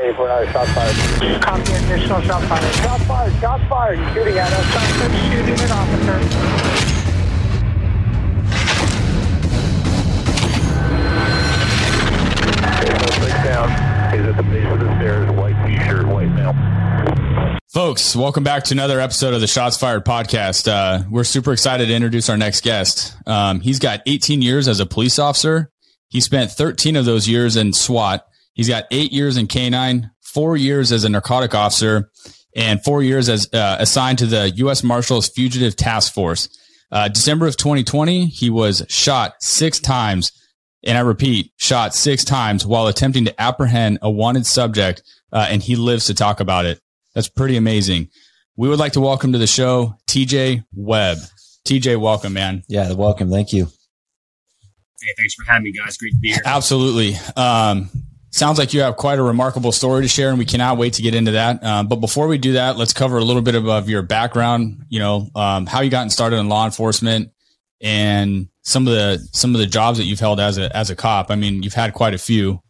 K for shot fired. Copy additional shot fired. Shot fired, shot fired. Shooting at us. Suspect shooting an officer. Down. He's at the base of the stairs. White t-shirt, white male. Folks, welcome back to another episode of the Shots Fired podcast. Uh, we're super excited to introduce our next guest. Um, he's got 18 years as a police officer. He spent 13 of those years in SWAT. He's got eight years in K9, four years as a narcotic officer, and four years as uh, assigned to the U.S. Marshals Fugitive Task Force. Uh, December of 2020, he was shot six times, and I repeat, shot six times while attempting to apprehend a wanted subject, uh, and he lives to talk about it. That's pretty amazing. We would like to welcome to the show TJ Webb. TJ, welcome, man. Yeah, welcome. Thank you. Hey, thanks for having me, guys. Great to be here. Absolutely. Um, sounds like you have quite a remarkable story to share, and we cannot wait to get into that. Um, but before we do that, let's cover a little bit of, of your background. You know, um, how you gotten started in law enforcement, and some of the some of the jobs that you've held as a as a cop. I mean, you've had quite a few.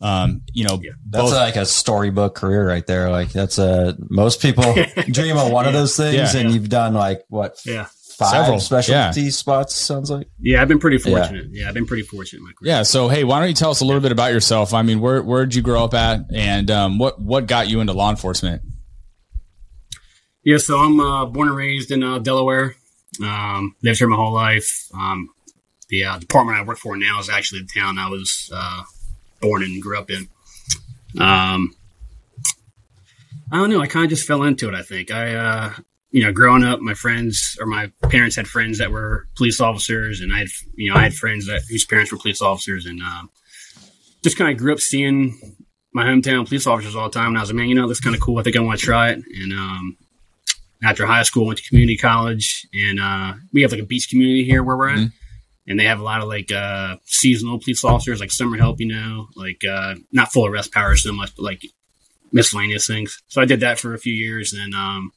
Um, you know, That's both- like a storybook career right there. Like that's a most people dream of one of those things, Yeah. and you've done like what Yeah. Five Several. specialty spots. Sounds like Yeah, I've been pretty fortunate. Yeah, I've been pretty fortunate my career. Yeah. So, hey, why don't you tell us a little bit about yourself? I mean, where where did you grow up at, and um, what what got you into law enforcement? Yeah, so I'm uh, born and raised in uh, Delaware. Um, lived here my whole life. Um, the uh, department I work for now is actually the town I was uh, born and grew up in. Um, I don't know. I kind of just fell into it. I think I, uh, you know, growing up, my friends or my parents had friends that were police officers, and I had, you know, I had friends that whose parents were police officers, and um, just kind of grew up seeing my hometown police officers all the time. And I was like, man, you know, that's kind of cool. I think I want to try it. And um, after high school, went to community college, and uh, we have like a beach community here where we're at. Mhm. And they have a lot of like uh, seasonal police officers, like summer help, you know, like uh, not full arrest power so much, but like miscellaneous things. So I did that for a few years. And um,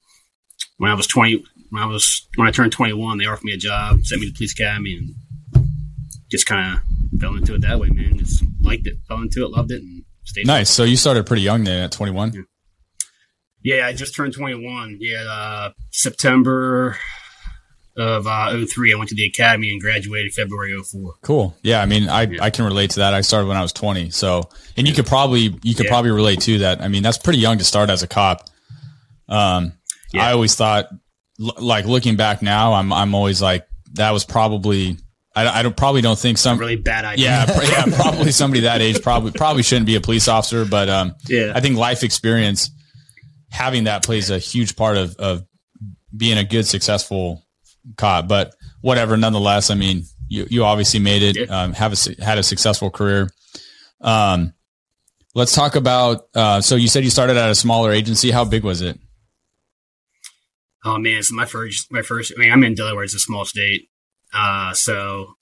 when I was 20, when I was, when I turned 21, they offered me a job, sent me to police academy, and just kind of fell into it that way, man. Just liked it, fell into it, loved it, and stayed. Nice. So you started pretty young then, at twenty one. Yeah, I just turned 21. Yeah, uh, September of uh, 03, I went to the academy and graduated February 04. Cool. Yeah. I mean, I, Yeah. I can relate to that. I started when I was 20. So, and you could probably, you could Yeah. probably relate to that. I mean, that's pretty young to start as a cop. Um, Yeah. I always thought, l- like looking back now, I'm, I'm always like, that was probably, I, I don't, probably don't think some, Really bad idea. yeah, pr- yeah, probably somebody that age probably, probably shouldn't be a police officer, but, um, Yeah. I think life experience, having that plays a huge part of, of being a good, successful cop. But whatever, nonetheless, I mean, you, you obviously made it, Yeah. um, have a, had a successful career. Um, let's talk about, uh, so you said you started at a smaller agency. How big was it? Oh man, it's my first. My first. I mean, I'm in Delaware. It's a small state. Uh, so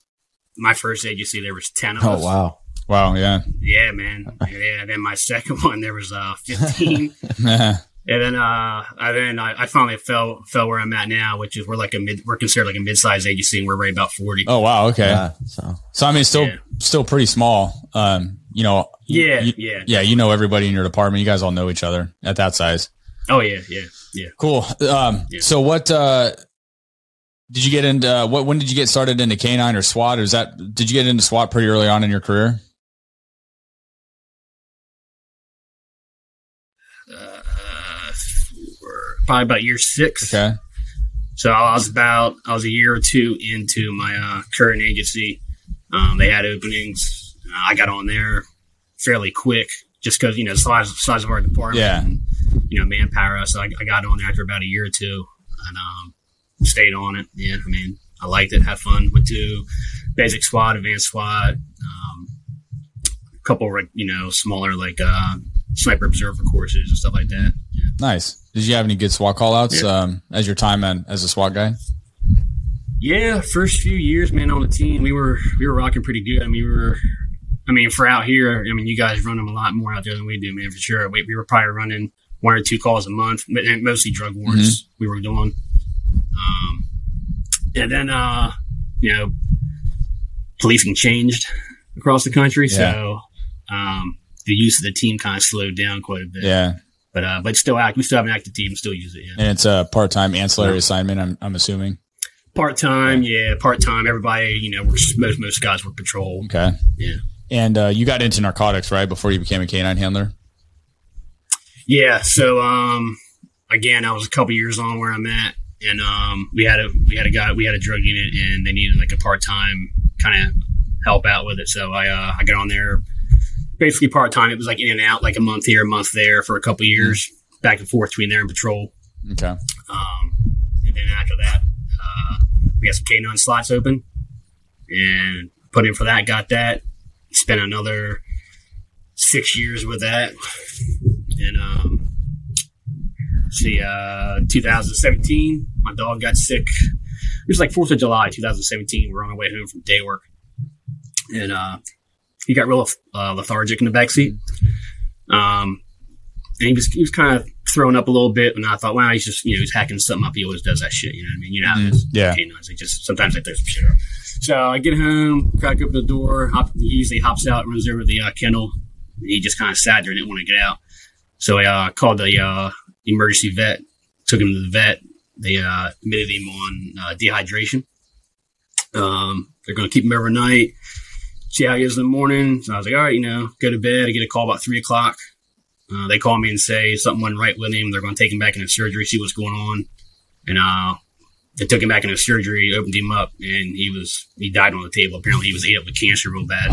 my first agency there was ten of oh us. wow, Wow. Yeah. Yeah, man. Yeah. Then my second one there was uh 15. And then, uh, I then I, I finally fell fell where I'm at now, which is we're like a mid, we're considered like a mid sized agency, and we're right about forty. oh, wow. Okay. yeah. So So, I mean, still, Yeah. still pretty small. Um, you know, Yeah, you- yeah. yeah. You know, everybody in your department, you guys all know each other at that size. Oh yeah, yeah, yeah. Cool. Um, Yeah. so what, uh, did you get into, uh, what, when did you get started into K9 or SWAT? Or is that, did you get into SWAT pretty early on in your career? Uh, probably about year six. Okay. So I was about I was a year or two into my uh, current agency. Um, they had openings. Uh, I got on there fairly quick, just because you know the size, size of our department. Yeah. and, you know manpower. So I, I got on there after about a year or two, and um, stayed on it. Yeah, I mean I liked it, had fun. Went to basic SWAT, advanced SWAT, um, a couple like you know smaller like uh, sniper observer courses and stuff like that. Yeah. Nice. Did you have any good SWAT call outs, Yeah. um, as your time at, as a SWAT guy? Yeah, first few years, man, on the team, we were we were rocking pretty good. I mean, we were, I mean, for out here, I mean, you guys run them a lot more out there than we do, man, for sure. We, we were probably running one or two calls a month, but mostly drug warrants we were doing. Um, and then, uh, you know, policing changed across the country, so um, the use of the team kind of slowed down quite a bit. Yeah. But uh, but still act. We still have an active team. Still use it. Yeah. And it's a part time ancillary assignment, I'm, I'm assuming. Part time. Yeah. Part time. Everybody. You know, most most guys work patrol. Okay. Yeah. And uh, you got into narcotics, right, before you became a canine handler? Yeah. So um, again, I was a couple years on where I'm at, and um, we had a we had a guy we had a drug unit, and they needed like a part time kind of help out with it. So I uh, I got on there basically part time. It was like in and out, like a month here, a month there for a couple years, back and forth between there and patrol. Okay. Um, and then after that, uh, we had some K9 slots open and put in for that, got that. Spent another six years with that. And, um, see, uh, 2017, my dog got sick. It was like 4th of July, 2017. We're on our way home from day work. And, uh, he got real uh, lethargic in the back seat. Um, and he was, he was kind of throwing up a little bit, and I thought, wow, he's just, you know, he's hacking something up. He always does that shit, you know what I mean? You know is. yeah. Canines, they just, sometimes they throw some shit up. So I get home, crack open the door, hop, he usually hops out, runs over to the uh, kennel. And he just kind of sat there and didn't want to get out. So I uh, called the uh, emergency vet, took him to the vet. They uh, admitted him on uh, dehydration. Um, they're going to keep him overnight, see how he is in the morning. So I was like, all right, you know, go to bed. I get a call about three o'clock. Uh, they call me and say something went right with him. They're going to take him back into surgery, see what's going on. And uh, they took him back into surgery, opened him up, and he was he died on the table. Apparently, he was ate up with cancer real bad.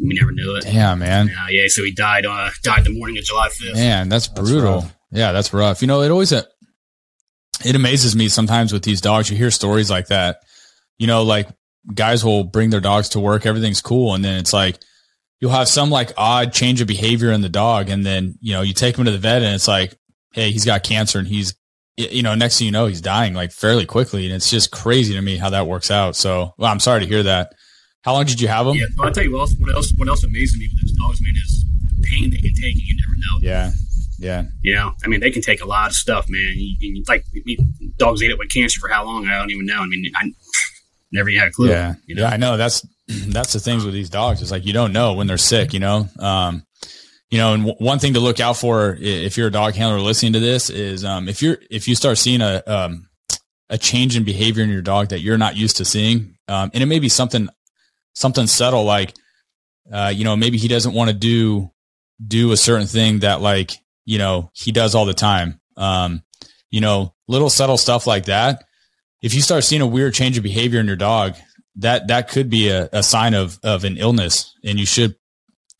We never knew it. Damn, man. Uh, yeah, so he died uh, died the morning of July fifth. Man, that's That's brutal. rough. yeah, that's rough. You know, it always uh, it amazes me sometimes with these dogs. You hear stories like that. You know, like guys will bring their dogs to work, everything's cool, and then it's like you'll have some like odd change of behavior in the dog, and then you know you take him to the vet, and it's like, hey, he's got cancer, and he's you know next thing you know he's dying like fairly quickly, and it's just crazy to me how that works out. So, well, I'm sorry to hear that. How long did you have him? Yeah, I'll tell you what else, what else, what else amazes me with those dogs, man, is pain they can take and you never know. yeah, yeah. You know, I mean, they can take a lot of stuff, man. You, you, like, you- dogs ate it with cancer for how long? I don't even know. I mean, I never had a clue. Yeah, You know? yeah, I know. That's that's the things with these dogs. It's like you don't know when they're sick. You know, um, you know, and w- one thing to look out for if you're a dog handler listening to this is um, if you're if you start seeing a um, a change in behavior in your dog that you're not used to seeing, um, and it may be something something subtle like uh, you know maybe he doesn't want to do do a certain thing that like you know he does all the time. Um, you know, little subtle stuff like that if you start seeing a weird change of behavior in your dog, that that could be a, a sign of of an illness, and you should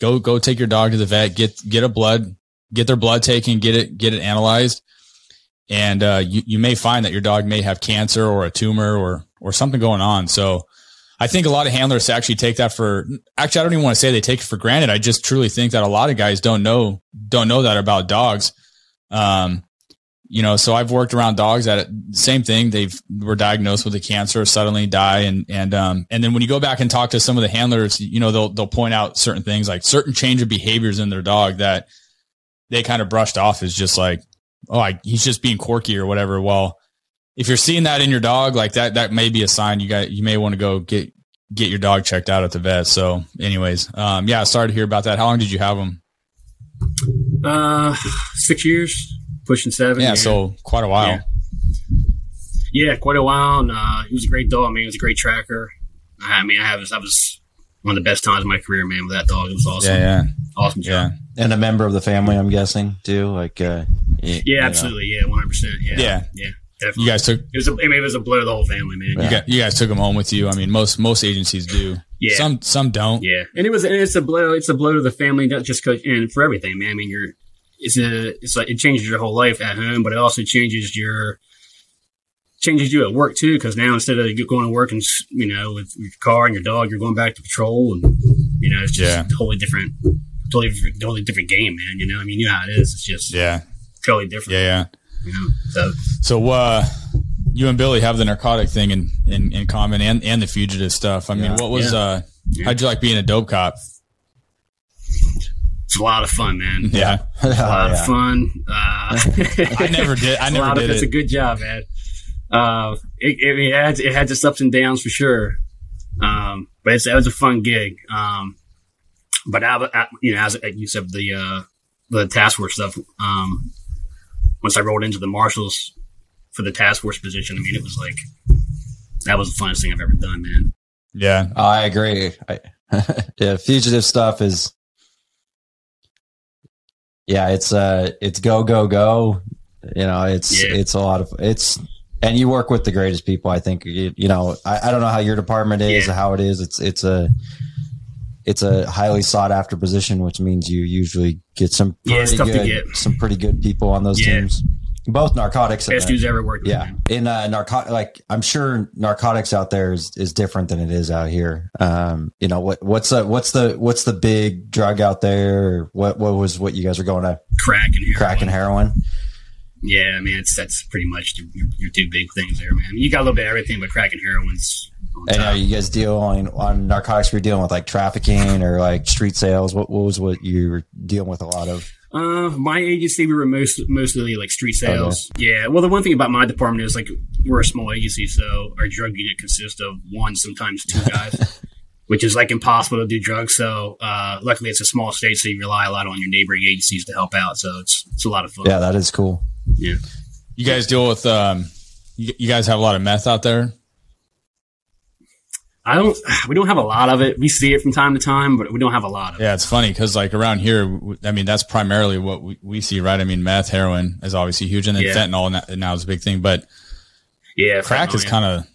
go go take your dog to the vet, get get a blood, get their blood taken, get it get it analyzed, and uh, you you may find that your dog may have cancer or a tumor or or something going on. So. I think a lot of handlers actually take that for actually I don't even want to say they take it for granted. I just truly think that a lot of guys don't know don't know that about dogs. Um, you know, so I've worked around dogs that same thing. They've were diagnosed with a cancer, suddenly die, and and um and then when you go back and talk to some of the handlers, you know, they'll they'll point out certain things like certain change of behaviors in their dog that they kind of brushed off as just like, oh, I, he's just being quirky or whatever. Well, if you're seeing that in your dog, like that, that may be a sign you got you may want to go get get your dog checked out at the vet. So, anyways, um, yeah, sorry to hear about that. How long did you have him? Uh, six years, pushing seven. Yeah, so quite a while. Yeah. Yeah, quite a while. And, uh, he was a great dog, man. He was a great tracker. I mean, I have I was one of the best times of my career, man, with that dog. It was awesome. Yeah, yeah, Awesome yeah. And a member of the family, I'm guessing, too. Like, uh, y- Yeah, you know. absolutely. Yeah, 100%. Yeah. Yeah. Yeah. Definitely. You guys took it was a, I mean, it was a blow to the whole family, man. you, got, you guys took him home with you. I mean, most most agencies do. Yeah. Some some don't. Yeah, and it was and it's a blow. It's a blow to the family, not just cause, and for everything, man. I mean, you're it's a it's like it changes your whole life at home, but it also changes your changes you at work too. Because now instead of going to work and you know with your car and your dog, you're going back to patrol, and you know it's just Yeah. totally different, totally different- totally different game, man. You know, I mean, you know how it is. It's just Yeah, totally different. yeah, yeah. You know, so So, uh, you and Billy have the narcotic thing in, in, in common and, and the fugitive stuff. I mean, Yeah. what was, Yeah. uh, how'd you like being a dope cop? It's a lot of fun, man. Yeah. a lot Oh, of fun. Uh, I never did. I a never did of it's a good job, man. Uh, it, it, it had it had its ups and downs for sure, um, but it's, it was a fun gig. Um, but I, I, you know, as you said, the uh, the task force stuff. Um, once I rolled into the marshals for the task force position, I mean, it was like that was the funnest thing I've ever done, man. Yeah, I agree. I, yeah, fugitive stuff is. Yeah, it's uh, it's go go go. You know, it's Yeah. it's a lot of it's, and you work with the greatest people. I think you, you know. I, I don't know how your department is Yeah. or how it is. It's it's a it's a highly sought after position, which means you usually get some Yeah, pretty to good get. some pretty good people on those Yeah. teams. Both narcotics and Best uh, ever worked yeah, in uh, narcotic, like I'm sure narcotics out there is, is different than it is out here. Um, you know what what's the what's the what's the big drug out there? What what was what you guys were going to crack and heroin. crack and heroin? Yeah, I mean, it's that's pretty much your, your two big things there, man. You got a little bit of everything, but crack and heroin's And are you guys dealing on narcotics? Were you dealing with like trafficking or like street sales? What what was what you were dealing with a lot of? Uh, my agency, we were most mostly like street sales. Yeah. Well, the one thing about my department is like we're a small agency, so our drug unit consists of one, sometimes two guys, which is like impossible to do drugs. So, uh, luckily it's a small state, so you rely a lot on your neighboring agencies to help out. So it's it's a lot of fun. Yeah, that is cool. Yeah. you guys deal with um, you, you guys have a lot of meth out there. I don't. We don't have a lot of it. We see it from time to time, but we don't have a lot of it. Yeah, it's funny because like around here, I mean, that's primarily what we, we see, right? I mean, meth, heroin is obviously huge, and then Yeah. fentanyl now, now is a big thing. But Yeah. crack fentanyl, is yeah. kind of,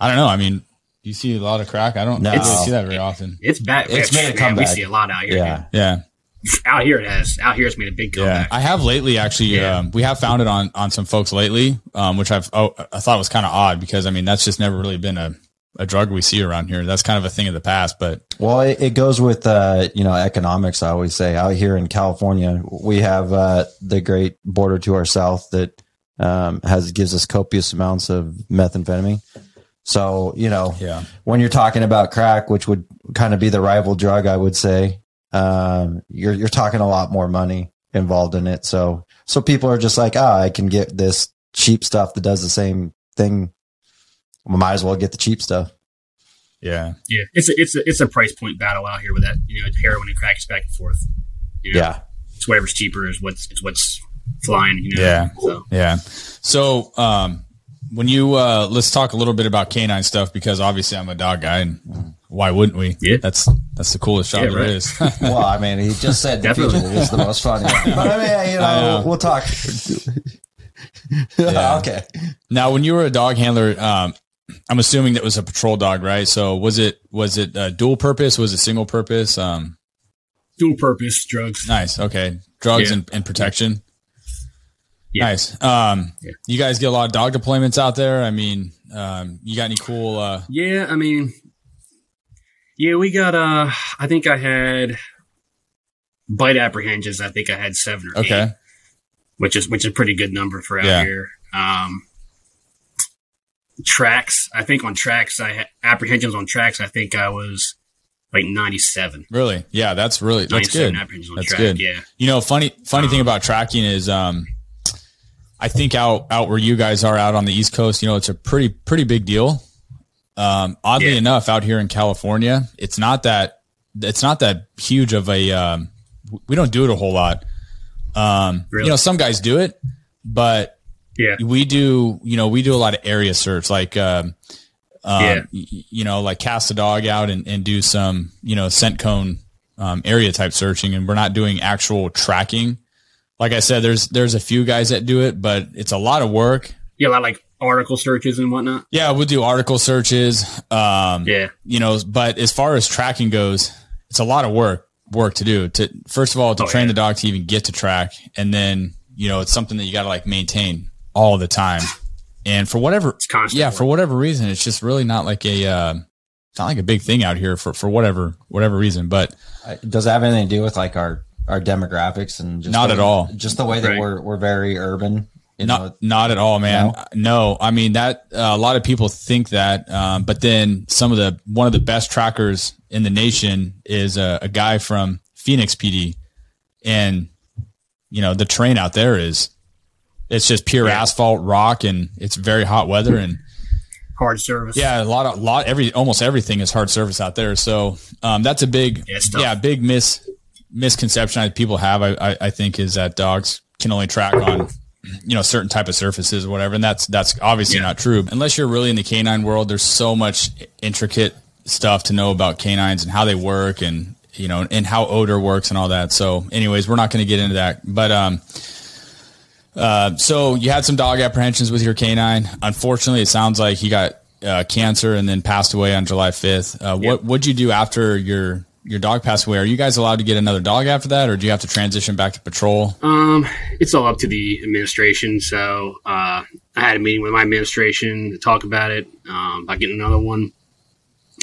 I don't know. I mean, do you see a lot of crack? I don't No. really see that very often. It's bad. It's man, made a comeback. We see a lot out here. Yeah, Yeah, Out here it has. Out here it's made a big yeah. comeback. I have lately actually. Yeah. Um, we have found it on on some folks lately, um, which I've oh, I thought was kind of odd because I mean that's just never really been a a drug we see around here. That's kind of a thing of the past, but Well, it, it goes with uh, you know economics. I always say out here in California, we have uh, the great border to our south that um, has gives us copious amounts of methamphetamine. So you know, yeah, when you're talking about crack, which would kind of be the rival drug, I would say, um, you're you're talking a lot more money involved in it. So so people are just like, ah, I can get this cheap stuff that does the same thing. We might as well get the cheap stuff. yeah. Yeah, it's a, it's a, it's a price point battle out here with that. You know, heroin and crack is back and forth. You know, Yeah. it's whatever's cheaper is what's it's what's flying. You know, Yeah. So Yeah. So, um, when you, uh, let's talk a little bit about canine stuff because obviously I'm a dog guy and why wouldn't we? Yeah. That's, that's the coolest job Yeah, there right. is. Well, I mean, he just said the Definitely. is the most funny. But I mean, you know, I know. we'll talk. Yeah. okay. now, when you were a dog handler, um, I'm assuming that was a patrol dog, right? So was it, was it uh, dual purpose? Was it single purpose? Um, dual purpose drugs. nice. Okay. Drugs Yeah. and, and protection. Yeah. Nice. Um, Yeah. you guys get a lot of dog deployments out there. I mean, um, you got any cool, uh, Yeah, I mean, yeah, we got. uh I think I had bite apprehensions. I think I had seven or eight. okay. which is which is a pretty good number for out Yeah. here. Um, tracks, I think on tracks, I had apprehensions on tracks. I think I was like ninety seven. Really? Yeah. That's really, that's good. apprehensions on That's track. good. Yeah, You know, funny funny thing Um, about tracking is um I think out out where you guys are out on the East Coast, you know, it's a pretty pretty big deal. Um oddly Yeah. enough, out here in California, it's not that it's not that huge of a um we don't do it a whole lot. Um Really? you know, some guys do it, but yeah, we do, you know, we do a lot of area search like um um, Yeah. you know, like cast a dog out and, and do some, you know, scent cone um, area type searching, and we're not doing actual tracking. Like I said, there's there's a few guys that do it, but it's a lot of work. yeah, a lot of, like article searches and whatnot. Yeah, we'll do article searches. Um, Yeah, you know, but as far as tracking goes, it's a lot of work work to do. To first of all, to Oh, train yeah. the dog to even get to track, and then you know, it's something that you got to like maintain all the time. And for whatever, yeah, for whatever reason, it's just really not like a, uh, it's not like a big thing out here for for whatever whatever reason. But Uh, Does it have anything to do with like our our demographics and just Not the- at all. Just the way that Right. we're we're very urban. You not know, not at all, man. No, I mean that uh, a lot of people think that, um, but then some of the one of the best trackers in the nation is a, a guy from Phoenix PD, and you know the train out there is it's just pure Yeah. asphalt rock, and it's very hot weather, and hard surface. Yeah, a lot of lot every almost everything is hard surface out there. So um, that's a big Yeah, yeah big mis misconception that people have. I, I I think is that dogs can only track on you know certain type of surfaces or whatever, and that's that's obviously Yeah. not true. Unless you're really in the canine world, there's so much intricate stuff to know about canines and how they work and you know and how odor works and all that. So, anyways, we're not going to get into that, but um. Uh, so you had some dog apprehensions with your canine. Unfortunately, it sounds like he got uh, cancer and then passed away on July 5th. Uh, What what'd you do after your your dog passed away? Are you guys allowed to get another dog after that, or do you have to transition back to patrol? Um, it's all up to the administration. So uh, I had a meeting with my administration to talk about it, um, about getting another one.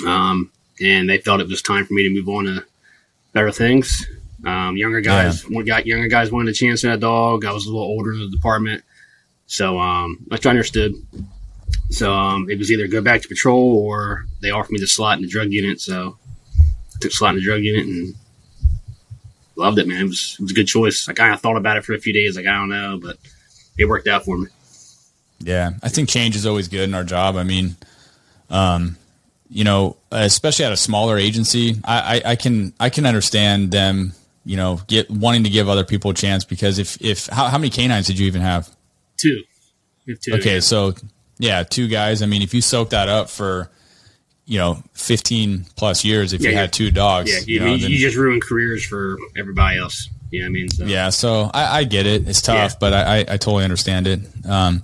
Um, and they felt it was time for me to move on to better things. Um, younger guys, one got younger guys wanted a chance at a dog. I was a little older in the department, so um, I understood. So um, it was either go back to patrol or they offered me the slot in the drug unit. So I took slot in the drug unit and loved it, man. It was, it was a good choice. I kind of thought about it for a few days, like I don't know, but it worked out for me. Yeah, I think change is always good in our job. I mean, um, you know, especially at a smaller agency, I, I, I can I can understand them, you know, get wanting to give other people a chance because if if how, how many canines did you even have? Two, have two. Okay, so yeah, two guys. I mean, if you soak that up for you know 15 plus years, if Yeah, you had two dogs, yeah, you, you know, then- you just ruined careers for everybody else. You know what I mean? So, Yeah, so I, I get it. It's tough, Yeah. but I, I, I totally understand it. Um,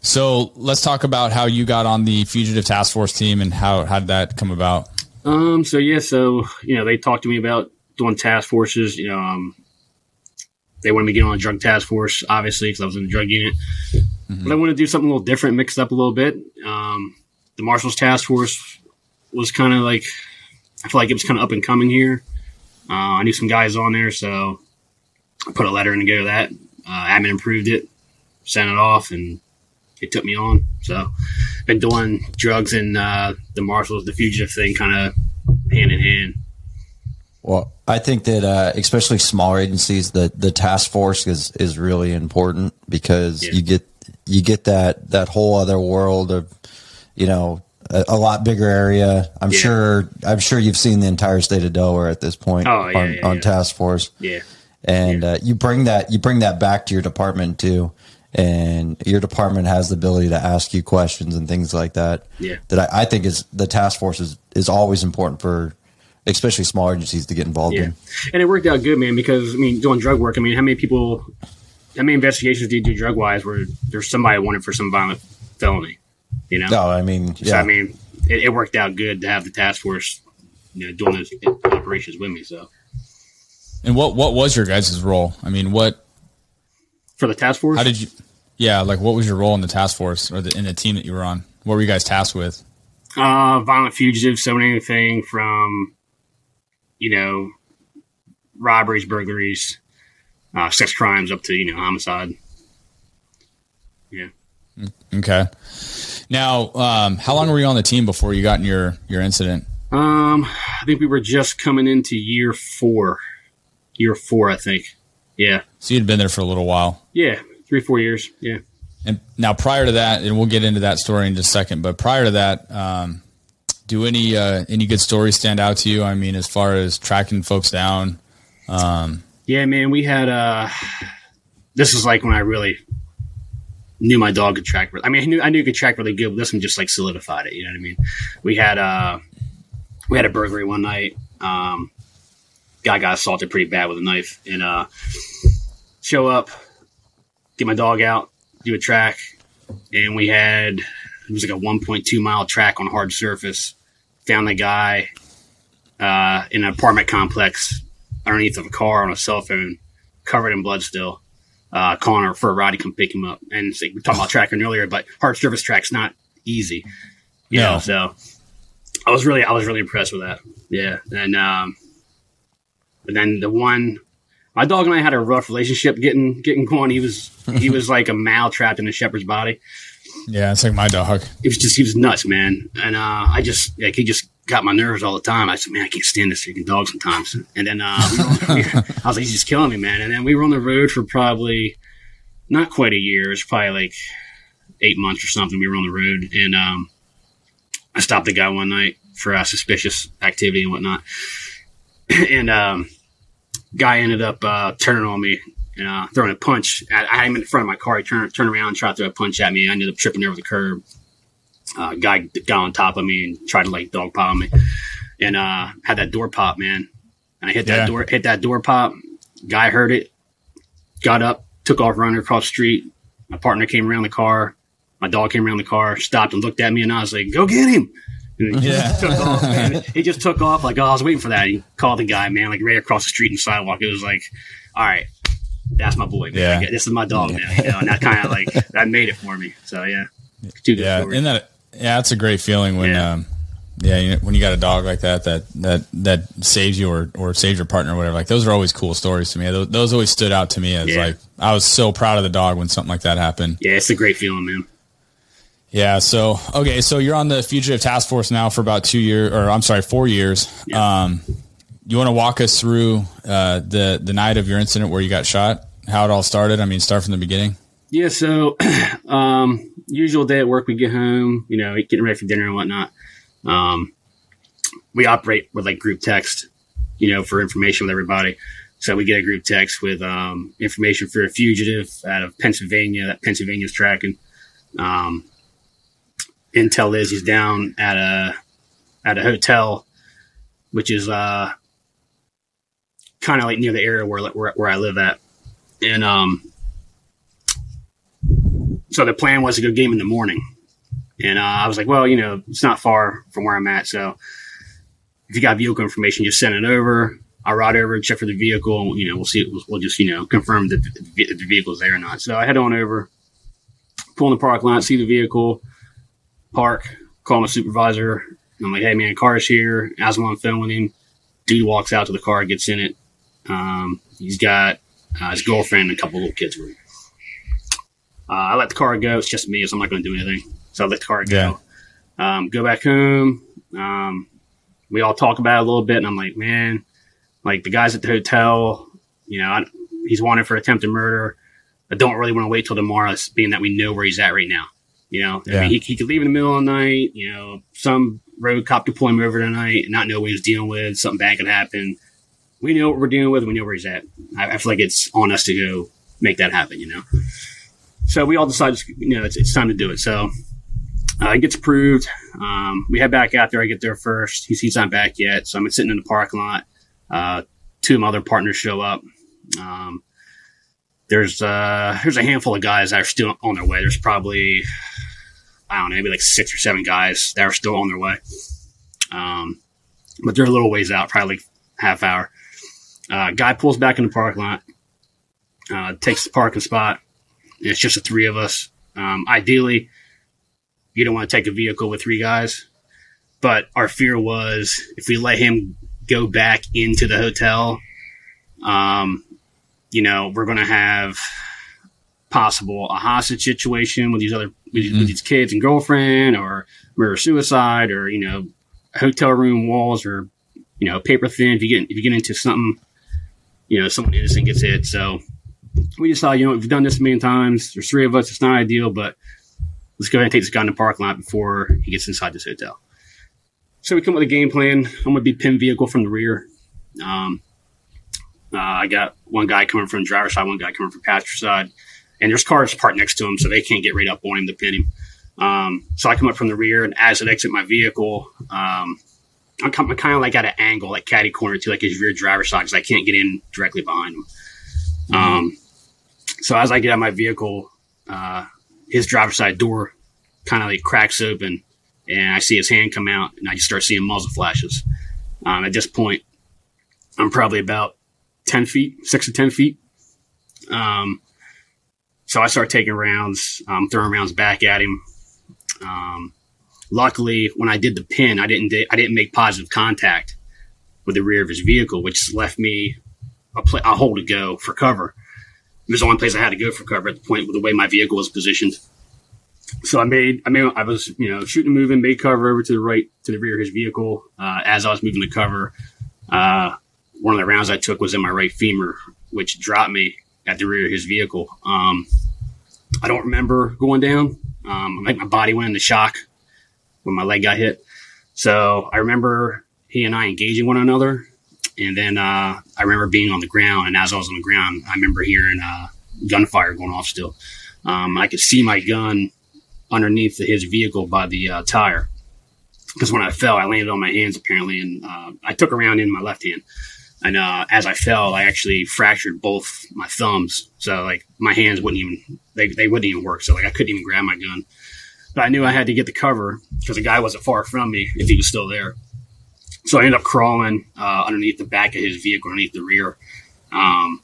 so let's talk about how you got on the fugitive task force team and how how did that come about? Um. So yeah. So you know, they talked to me about doing task forces. You know, um, they wanted me to get on a drug task force, obviously, because I was in the drug unit. But I wanted to do something a little different, mixed up a little bit. Um, the Marshals Task Force was kind of like I feel like it was kind of up and coming here. Uh, I knew some guys on there, so I put a letter in to go to that. Uh, admin approved it, sent it off, and it took me on. So, been doing drugs and uh, the marshals, the fugitive thing, kind of hand in hand. Well, I think that uh, especially smaller agencies, the the task force is is really important because Yeah. you get you get that that whole other world of you know a, a lot bigger area. I'm Yeah. sure I'm sure you've seen the entire state of Delaware at this point Oh, yeah, on, on task force, Yeah, and uh, you bring that you bring that back to your department too. And your department has the ability to ask you questions and things like that. Yeah. That I, I think is the task force is, is always important for, especially small agencies to get involved yeah, in. and it worked out good, man. Because I mean, doing drug work. I mean, how many people, how many investigations do you do drug wise where there's somebody wanted for some violent felony? You know, No, I mean, So, yeah, I mean, it, it worked out good to have the task force, you know, doing those operations with me. So And what what was your guys' role? I mean, what for the task force, how did you? Yeah, like what was your role in the task force or the, in the team that you were on? What were you guys tasked with? Uh, violent fugitives, so anything from, you know, robberies, burglaries, uh, sex crimes up to, you know, homicide. Yeah. Okay. Now, um, how long were you on the team before you got in your your incident? Um, I think we were just coming into year four. Year four, I think. Yeah. So you'd been there for a little while. Yeah. Three, four years. Yeah. And now, prior to that, and we'll get into that story in just a second. But prior to that, um, do any uh, any good stories stand out to you? I mean, as far as tracking folks down. Um, Yeah, man, we had uh this is like when I really knew my dog could track. I mean, I knew I knew he could track really good. But this one just like solidified it. You know what I mean? We had uh we had a burglary one night. Um, guy got assaulted pretty bad with a knife, and uh, show up, get my dog out, do a track, and we had it was like a 1.2 mile track on hard surface. Found the guy uh, in an apartment complex underneath of a car on a cell phone, covered in blood still. Uh, calling her for a ride to come pick him up. And like, we talked about tracking earlier, but hard surface track's not easy. You No. know, so I was really, I was really impressed with that. Yeah. And, um, but then the one, my dog and I had a rough relationship getting, getting going. He was, he was like a mal trapped in a shepherd's body yeah, it's like my dog. it was just he was nuts, man. And uh, I just like he just got my nerves all the time. I said, man, I can't stand this freaking dog sometimes. And then uh, we- I was like, he's just killing me, man. And then we were on the road for probably not quite a year. It's probably like eight months or something. We were on the road, and um, I stopped the guy one night for uh, suspicious activity and whatnot, and um, guy ended up uh, turning on me and uh, throwing a punch. At, I had him in front of my car. He turned turned around, and tried to throw a punch at me. I ended up tripping over the curb. Uh, guy got on top of me and tried to like dog pile me, and uh, had that door pop, man. And I hit that Yeah. door, hit that door pop. Guy heard it, got up, took off running across the street. My partner came around the car. My dog came around the car, stopped and looked at me, and I was like, "Go get him!" And he Yeah. just took off. Man. He just took off like, "Oh, I was waiting for that." He called the guy, man, like right across the street and sidewalk. It was like, "All right, that's my boy, man. Yeah. Like, this is my dog now." You know, and that kind of like that made it for me. So yeah, two good Yeah, and that yeah, that's a great feeling when Yeah. um yeah, you know, when you got a dog like that that that that saves you or or saves your partner or whatever. Like those are always cool stories to me. Those, those always stood out to me as Yeah. like I was so proud of the dog when something like that happened. yeah, it's a great feeling, man. Yeah. So okay, so you're on the fugitive task force now for about two years, or I'm sorry, four years. Yeah. Um, you want to walk us through uh, the the night of your incident where you got shot? How it all started? I mean, start from the beginning. Yeah, so um, usual day at work, we get home, you know, getting ready for dinner and whatnot. Um, we operate with like group text, you know, for information with everybody. So we get a group text with um, information for a fugitive out of Pennsylvania that Pennsylvania's tracking. Um, intel is he's down at a at a hotel, which is uh, kind of like near the area where, where where I live at, and um, so the plan was to go game in the morning. And uh, I was like, well, you know, it's not far from where I'm at. So if you got vehicle information, just send it over. I'll ride over check for the vehicle. You know, we'll see. We'll, we'll just, you know, confirm that the, the, vehicle's there or not. So I head on over, pull in the park lot, see the vehicle, park, call my supervisor. I'm like, hey, man, car's here. As I'm on the phone with him, dude walks out to the car, gets in it. Um, he's got uh, his girlfriend and a couple little kids with him. Uh, I let the car go. It's just me, so I'm not going to do anything. So I let the car go. Um, go back home. Um, we all talk about it a little bit, and I'm like, man, like the guys at the hotel, you know, I, he's wanted for attempted murder. I don't really want to wait till tomorrow, being that we know where he's at right now. You know, I mean, he, he could leave in the middle of the night. You know, some road cop could pull him over tonight and not know what he was dealing with. Something bad could happen. We know what we're dealing with. We know where he's at. I, I feel like it's on us to go make that happen. You know. So we all decided, you know, it's, it's time to do it. So uh, it gets approved. Um, we head back out there. I get there first. He's, he's not back yet. So I'm sitting in the parking lot. Uh, two of my other partners show up. Um, there's uh, there's a handful of guys that are still on their way. There's probably I don't know, maybe like six or seven guys that are still on their way. Um, but they're a little ways out, probably like half hour. Uh, guy pulls back in the parking lot, uh, takes the parking spot. It's just the three of us. Um, ideally, you don't want to take a vehicle with three guys, but our fear was if we let him go back into the hotel, um, you know, we're going to have possible a hostage situation with these other with, these- with these kids and girlfriend, or murder suicide, or you know, hotel room walls, or you know, paper thin. If you get if you get into something, you know, someone innocent gets hit. So we just thought, you know, we've done this a million times. There's three of us. It's not ideal, but let's go ahead and take this guy in the parking lot before he gets inside this hotel. So we come up with a game plan. I'm going to be pin vehicle from the rear. Um, uh, I got one guy coming from driver's side, one guy coming from passenger side, and there's cars parked next to him, so they can't get right up on him to pin him. Um, so I come up from the rear, and as I exit my vehicle, um, I'm kind of like at an angle, like caddy corner to like his rear driver's side, because I can't get in directly behind him. Um, so as I get out my vehicle, uh, his driver's side door kind of like cracks open, and I see his hand come out, and I just start seeing muzzle flashes. Um, at this point, I'm probably about ten feet, six to ten feet. Um, so I start taking rounds, um, throwing rounds back at him. Um, luckily, when I did the pin, I didn't I didn't make positive contact with the rear of his vehicle, which left me a, a hole to go for cover. It was the only place I had to go for cover at the point with the way my vehicle was positioned. So I made, I mean, I was, you know, shooting, and moving, made cover over to the right, to the rear of his vehicle. Uh, as I was moving to cover, uh, one of the rounds I took was in my right femur, which dropped me at the rear of his vehicle. Um, I don't remember going down. Um, I think my body went into shock. When my leg got hit. So I remember he and I engaging one another, and then uh, I remember being on the ground. And as I was on the ground, I remember hearing uh, gunfire going off. Still, um, I could see my gun underneath his vehicle by the uh, tire because when I fell, I landed on my hands apparently, and uh, I took around in my left hand. And uh, as I fell, I actually fractured both my thumbs. So like my hands wouldn't even they, they wouldn't even work. So like I couldn't even grab my gun. But I knew I had to get the cover because the guy wasn't far from me if he was still there. So I ended up crawling uh, underneath the back of his vehicle, underneath the rear. Um,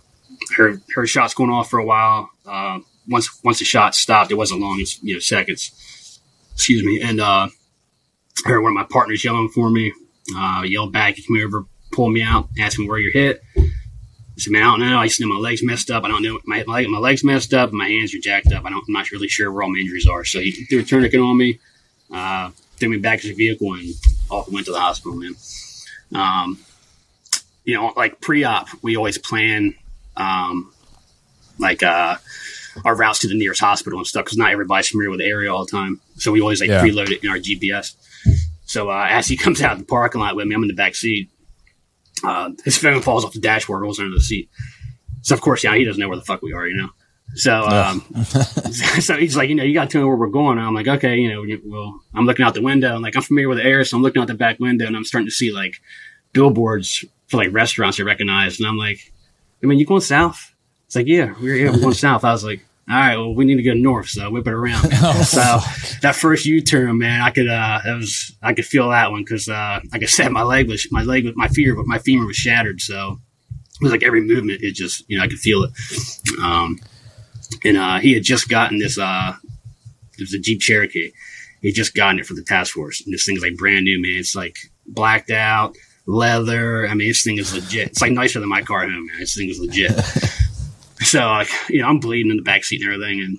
heard heard shots going off for a while. Uh, once once the shot stopped, it wasn't long, it's you know seconds. Excuse me, and uh, heard one of my partners yelling for me. Uh, yelled back, "You "Come over, pull me out, ask me where you're hit." I said, "Man, I don't know. I just know my legs messed up. I don't know my my, my legs messed up, my hands are jacked up. I don't, I'm not really sure where all my injuries are." So he threw a tourniquet on me, uh, threw me back to the vehicle, and off went to the hospital. Man, um, you know, like pre-op, we always plan um, like uh, our routes to the nearest hospital and stuff because not everybody's familiar with the area all the time. So we always like Yeah. preload it in our GPS. So uh, as he comes out of the parking lot with me, I'm in the back seat. Uh, his phone falls off the dashboard, rolls under the seat. So of course, yeah, he doesn't know where the fuck we are, you know. So, um, so he's like, you know, you got to tell me where we're going. And I'm like, okay, you know, well, I'm looking out the window, and like I'm familiar with the area, so I'm looking out the back window, and I'm starting to see like billboards for like restaurants I recognize, and I'm like, I mean, you going south? It's like, yeah, we're yeah, we're going south. I was like, all right, well, we need to go north, so whip it around. so that first U-turn, man, I could, uh, that was, I could feel that one because, uh, like I said, my leg was, my leg, was- my femur, my femur was shattered, so it was like every movement, it just, you know, I could feel it. Um, and uh, he had just gotten this, uh, it was a Jeep Cherokee. He had just gotten it for the task force, and this thing's like brand new, man. It's like blacked out, leather. I mean, this thing is legit. It's like nicer than my car at home, man. This thing is legit. so, like, you know, I'm bleeding in the back seat and everything, and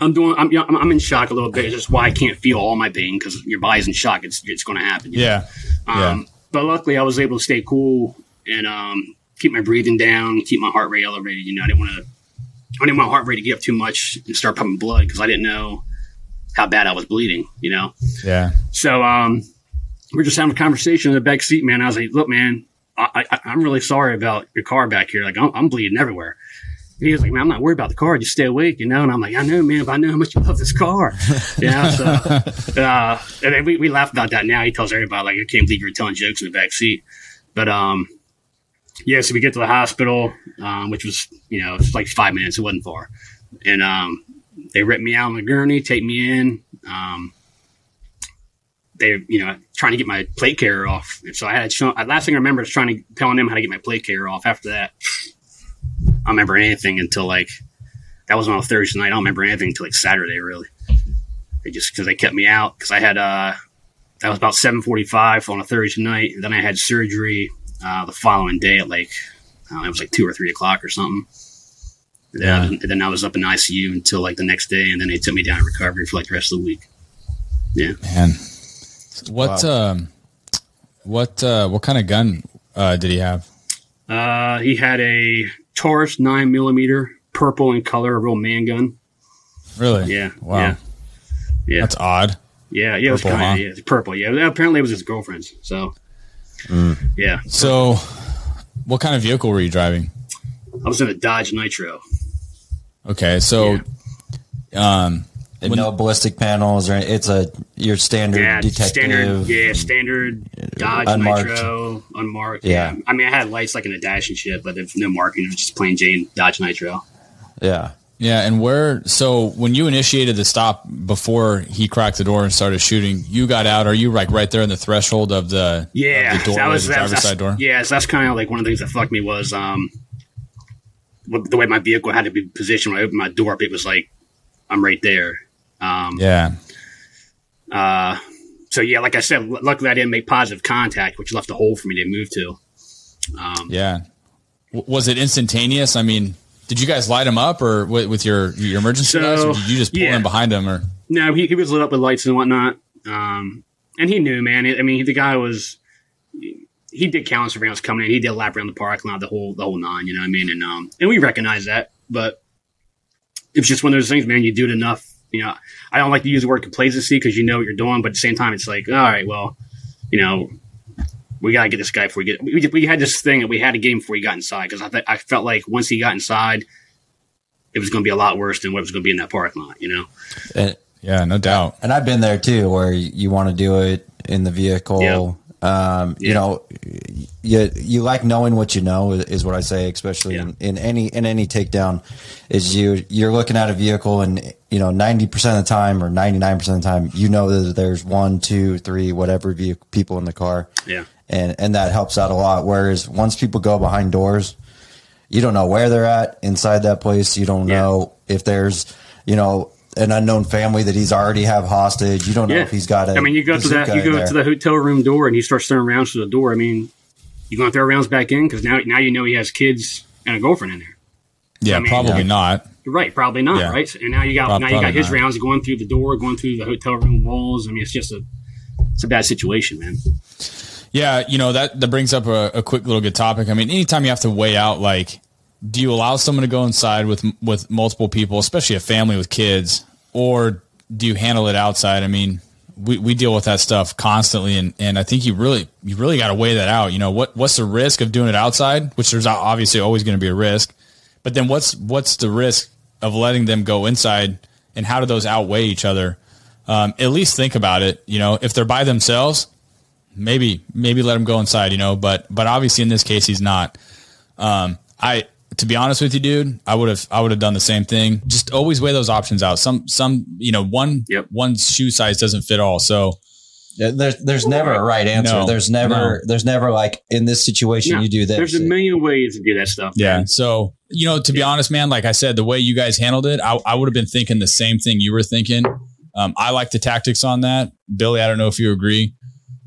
I'm doing, I'm, you know, I'm, in shock a little bit. It's just why I can't feel all my pain because your body's in shock. It's, it's going to happen. you know? Yeah. Um, But luckily, I was able to stay cool and um, keep my breathing down, keep my heart rate elevated. You know, I didn't want to, I didn't want my heart rate to get up too much and start pumping blood because I didn't know how bad I was bleeding. You know, Yeah. so um, we're just having a conversation in the back seat, man. I was like, "Look, man, I, I, I'm really sorry about your car back here. Like, I'm, I'm bleeding everywhere." And he was like, "Man, I'm not worried about the car. Just stay awake, you know." And I'm like, "I know, man. But I know how much you love this car." yeah. So, uh, and we, we laugh about that now. He tells everybody like, "I can't believe you're telling jokes in the back seat." But um, yeah. So we get to the hospital, um, which was you know it's like five minutes. It wasn't far, and um, they rip me out on the gurney, take me in. Um, they, you know, trying to get my plate carrier off. And so I had shown, last thing I remember is trying to telling them how to get my plate carrier off. After that, I don't remember anything until like that was on a Thursday night. I don't remember anything until like Saturday, really. They just because they kept me out because I had uh that was about seven forty five on a Thursday night, and then I had surgery uh, the following day at like I don't know, it was like two or three o'clock or something. Yeah. And then I was up in ICU until like the next day, and then they took me down in recovery for like the rest of the week. Yeah. Man. What um what uh what kind of gun uh did he have? Uh, he had a Taurus nine millimeter, purple in color, a real man gun. Really? Yeah, Wow. yeah. Yeah. That's odd. Yeah, yeah, it was Purple, kind of huh? yeah, it's purple. Yeah, apparently it was his girlfriend's. So, yeah, So what kind of vehicle were you driving? I was in a Dodge Nitro. Okay, so um And no ballistic panels or it's a your standard Yeah, detective. standard. Yeah, standard Dodge Unmarked. Nitro, unmarked. Yeah. Yeah. I mean, I had lights like in a dash and shit, but there's no marking. It was just plain Jane Dodge Nitro. Yeah. yeah, and where so when you initiated the stop before he cracked the door and started shooting, you got out, are you like right there in the threshold of the Yeah, of the door, that was the that was- driver's side door? Yeah, so that's kind of like one of the things that fucked me was um, the way my vehicle had to be positioned. When I opened my door up, it was like I'm right there. Um, Yeah. uh, so yeah, like I said, luckily I didn't make positive contact, which left a hole for me to move to. Um, Yeah. W- was it instantaneous? I mean, did you guys light him up or with, with your your emergency So, lights, or did you just pull yeah. in behind him? Or No, he, he was lit up with lights and whatnot. Um, and he knew, man. I mean, the guy was, he did countless rounds coming in. He did a lap around the park lot, the whole, the whole nine, you know what I mean? And, um, and we recognize that, but it's just one of those things, man. You do it enough you know, I don't like to use the word complacency because you know what you're doing, but at the same time, it's like, all right, well, you know, we got to get this guy before we get. We, we had this thing that we had to get him before he got inside because I th- I felt like once he got inside, it was going to be a lot worse than what was going to be in that parking lot. You know. And, Yeah, no doubt. and I've been there too, where you, you want to do it in the vehicle. Yeah. Um, you know, you you like knowing what you know is, is what I say, especially Yeah. in, in any in any takedown. Is you you're looking at a vehicle and you know ninety percent of the time or ninety nine percent of the time you know that there's one, two, three, whatever vehicle, people in the car. Yeah. and and that helps out a lot. Whereas once people go behind doors, you don't know where they're at inside that place. You don't Yeah. know if there's you know an unknown family that he's already have hostage. You don't know Yeah. if he's got a. I mean, you go to that, you go there. to the hotel room door, and he starts throwing rounds to the door. I mean, you going to throw rounds back in because now, now you know he has kids and a girlfriend in there. Yeah, I mean, probably yeah. not. You're right, probably not, Yeah. right? So- And now you got Prob- now you got his not. rounds going through the door, going through the hotel room walls. I mean, it's just a it's a bad situation, man. Yeah, you know that that brings up a, a quick little good topic. I mean, anytime you have to weigh out like, do you allow someone to go inside with with multiple people, especially a family with kids, or do you handle it outside? I mean, we, we deal with that stuff constantly, and, and I think you really you really got to weigh that out. You know what what's the risk of doing it outside? Which there's obviously always going to be a risk, but then what's what's the risk of letting them go inside, and how do those outweigh each other? Um, at least think about it. You know, if they're by themselves, maybe maybe let them go inside, you know. But but obviously in this case he's not. Um, I to be honest with you, dude, I would have I would have done the same thing. Just always weigh those options out. Some some you know one Yep. one shoe size doesn't fit all. So There's there's never a right answer. No, there's never no. there's never like in this situation No, you do this. There's a million ways to do that stuff. yeah. man. So you know to be honest, man, like I said, the way you guys handled it, I, I would have been thinking the same thing you were thinking. Um, I like the tactics on that, Billy. I don't know if you agree.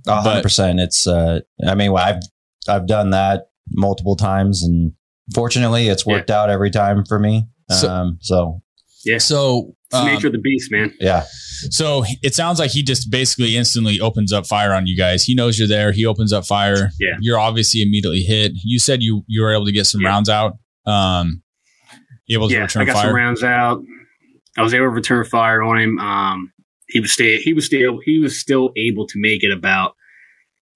A hundred percent. It's uh I mean I've I've done that multiple times and fortunately it's worked out every time for me. So- um so yeah. So um, nature of the beast, man. yeah. So it sounds like he just basically instantly opens up fire on you guys. He knows you're there. He opens up fire. Yeah. You're obviously immediately hit. You said you you were able to get some Yeah. rounds out. Um, able to Yeah, I got fire. some rounds out. I was able to return fire on him. Um, he was stay. He was still. He was still able to make it about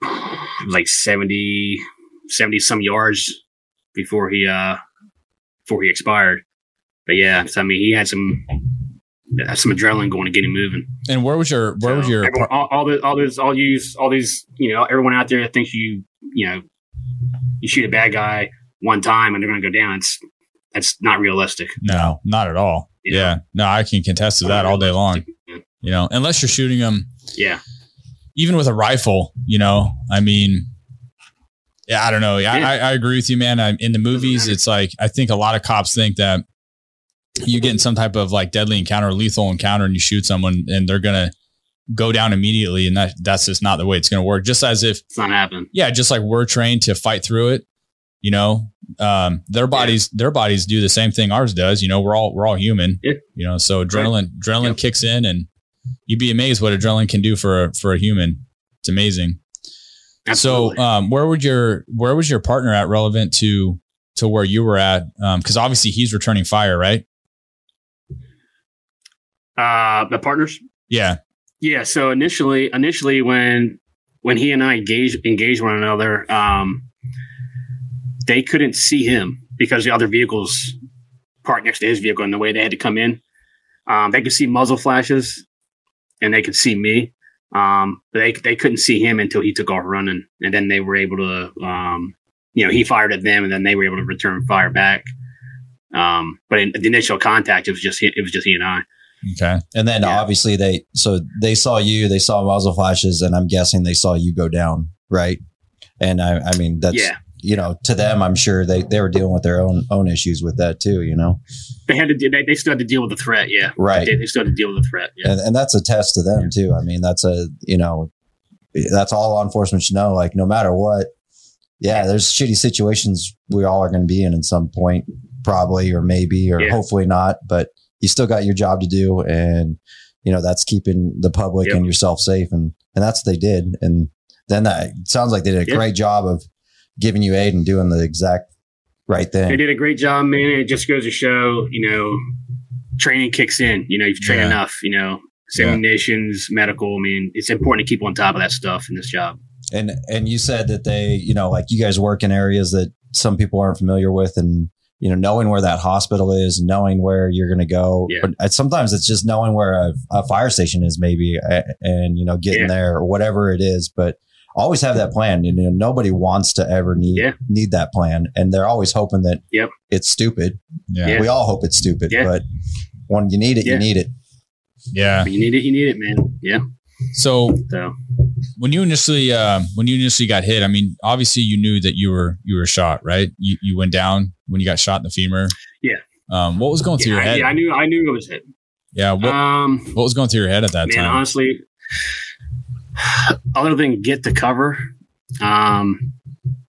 it like 70, 70 some yards before he uh before he expired. But yeah, so, I mean, he had some had some adrenaline going to get him moving. and where was your where was your everyone, all, all the all those all these all these you know everyone out there that thinks you you know you shoot a bad guy one time and they're going to go down. It's that's not realistic. no, not at all. Yeah. Yeah. No, I can contest to that all day long. You know, unless you're shooting them Yeah, even with a rifle, you know, I mean, yeah, I don't know. I, Yeah. I, I agree with you, man. I, in the movies, it's like, I think a lot of cops think that you get in some type of like deadly encounter, lethal encounter, and you shoot someone and they're going to go down immediately. And that, that's just not the way it's going to work. Just as if, it's not happening. yeah, just like we're trained to fight through it, you know, um, their bodies, their bodies do the same thing ours does. You know, we're all, we're all human, Yeah. you know, so adrenaline, adrenaline kicks in and you'd be amazed what adrenaline can do for a, for a human. It's amazing. Absolutely. So, um, where would your where was your partner at relevant to to where you were at? Because obviously he's returning fire, right? uh, the partners. Yeah, Yeah. So initially, initially when when he and I engaged engaged one another, um, they couldn't see him because the other vehicles parked next to his vehicle, and the way they had to come in, um, they could see muzzle flashes, and they could see me. Um, but they they couldn't see him until he took off running, and then they were able to, um, you know, he fired at them, and then they were able to return fire back. Um, but in the initial contact, it was just he, it was just he and I. okay, And then Yeah. obviously they so they saw you, they saw muzzle flashes, and I'm guessing they saw you go down, right? And I, I mean that's Yeah. You know to them, I'm sure they they were dealing with their own own issues with that too, you know, They had to. They, they still had to deal with the threat. Yeah, right? they, they still had to deal with the threat. Yeah. and, and that's a test to them too. I mean, that's a you know, that's all law enforcement should know. Like, no matter what, yeah, there's shitty situations we all are going to be in at some point, probably or maybe or Yeah. hopefully not. But you still got your job to do, and you know that's keeping the public Yep. and yourself safe, and and that's what they did. And then that sounds like they did a Yeah. great job of giving you aid and doing the exact right thing. They did a great job, man. It just goes to show, you know, training kicks in. You know, if you train Yeah. enough, you know, simulations, medical. I mean, it's important to keep on top of that stuff in this job. And and you said that they, you know, like you guys work in areas that some people aren't familiar with, and you know, knowing where that hospital is, knowing where you're going to go. Yeah. But uh, sometimes it's just knowing where a, a fire station is, maybe, uh, and you know, getting Yeah. there or whatever it is. But always have that plan. You know, nobody wants to ever need Yeah. need that plan, and they're always hoping that Yep. it's stupid. Yeah. Yeah. We all hope it's stupid, Yeah. but when you need it, Yeah. you need it. Yeah. When you need it, you need it, man. Yeah. So So when you initially um, when you initially got hit, I mean, obviously you knew that you were you were shot, right? You you went down when you got shot in the femur. Yeah. Um, what was going through yeah, your head? yeah, I knew I knew it was hit. yeah. What Um, what was going through your head at that man, time? honestly, other than get the cover, um,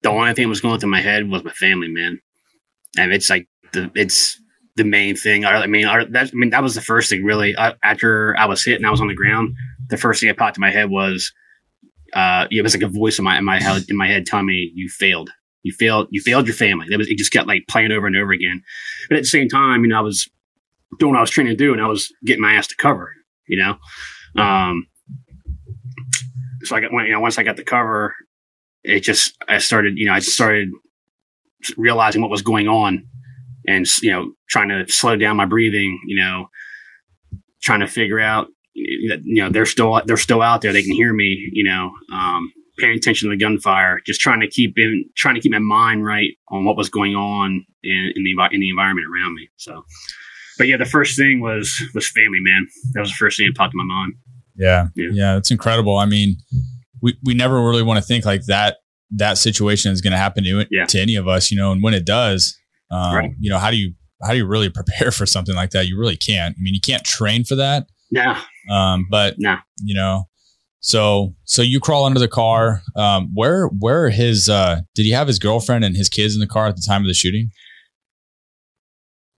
the only thing that was going through my head was my family, man. And it's like the it's the main thing. I, mean, I, that, I mean that was the first thing really. I, after I was hit and I was on the ground, the first thing that popped in my head was, uh, it was like a voice in my in my head in my head telling me you failed. You failed. You failed your family. That was it. Just kept like playing over and over again. But at the same time, you know, I was doing what I was trying to do, and I was getting my ass to cover. You know, um, so I got when, you know once I got the cover, it just I started you know I started realizing what was going on, and you know trying to slow down my breathing. You know, trying to figure out that you know they're still they're still out there. They can hear me. You know, um, paying attention to the gunfire, just trying to keep in trying to keep my mind right on what was going on in, in the in the environment around me. So. But yeah, the first thing was was family, man. That was the first thing that popped in my mind. Yeah. Yeah. Yeah. It's incredible. I mean, we, we never really want to think like that, that situation is going to happen to, Yeah. to any of us, you know, and when it does, um, Right. you know, how do you, how do you really prepare for something like that? You really can't. I mean, you can't train for that. Nah, Um, but nah. you know, so, so you crawl under the car. Um, where, where are his, uh, did he have his girlfriend and his kids in the car at the time of the shooting?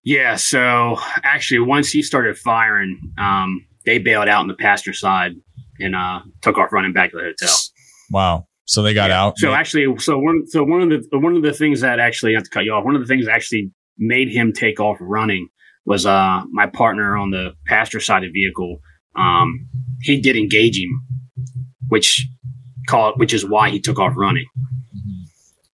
Yeah, so actually, once he started firing, um, they bailed out on the passenger side and uh, took off running back to the hotel. Wow. So they got Yeah. out. So actually, so one, so one of the one of the things that actually, not to cut you off, one of the things that actually made him take off running was uh, my partner on the passenger side of the vehicle. Um, he did engage him, which called, which is why he took off running.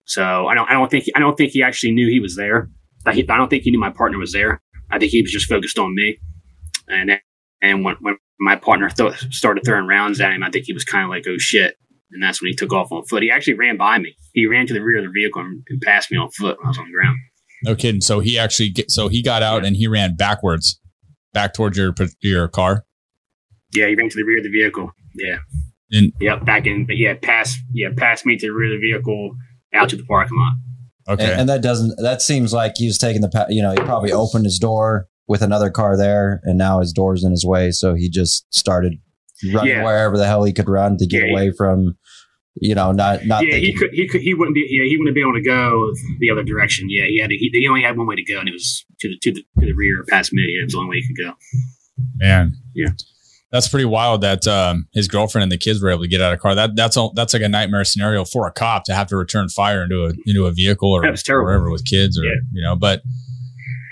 So I don't, I don't think, I don't think he actually knew he was there. I, he, I don't think he knew my partner was there. I think he was just focused on me. And and when, when my partner th- started throwing rounds at him, I think he was kind of like, "Oh shit!" And that's when he took off on foot. He actually ran by me. He ran to the rear of the vehicle and, and passed me on foot when I was on the ground. No kidding. So he actually, get, so he got out and he ran backwards, back towards your your car. Yeah, he ran to the rear of the vehicle. Yeah. And- yep, back in. But yeah, passed. Yeah, passed me to the rear of the vehicle out to the parking lot. Okay. And, and that doesn't, that seems like he was taking the, you know, he probably opened his door with another car there and now his door's in his way. So he just started running Yeah. wherever the hell he could run to get Yeah, away from, you know, not, not yeah, he could. He could. He wouldn't be. Yeah, he wouldn't be able to go the other direction. Yeah, he had. To, he, he only had one way to go, and it was to the to the to the rear, past me. It was the only way he could go. Man. Yeah. That's pretty wild that um, his girlfriend and the kids were able to get out of car. That that's all, that's like a nightmare scenario for a cop to have to return fire into a into a vehicle or That was terrible. wherever with kids or Yeah. you know. But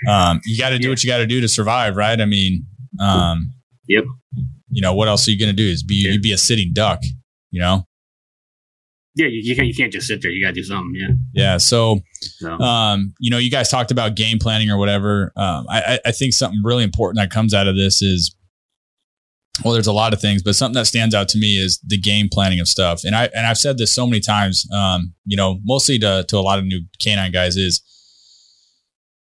um, you got to do Yeah. what you got to do to survive, right? I mean, um, Yep. You know what else are you going to do? Is be Yeah. you be a sitting duck, you know? Yeah, you, you can't. You can't just sit there. You got to do something. Yeah. Yeah. So So um, you know, you guys talked about game planning or whatever. Um, I, I- I think something really important that comes out of this is, well, there's a lot of things, but something that stands out to me is the game planning of stuff. And I and I've said this so many times, um, you know, mostly to to a lot of new canine guys is,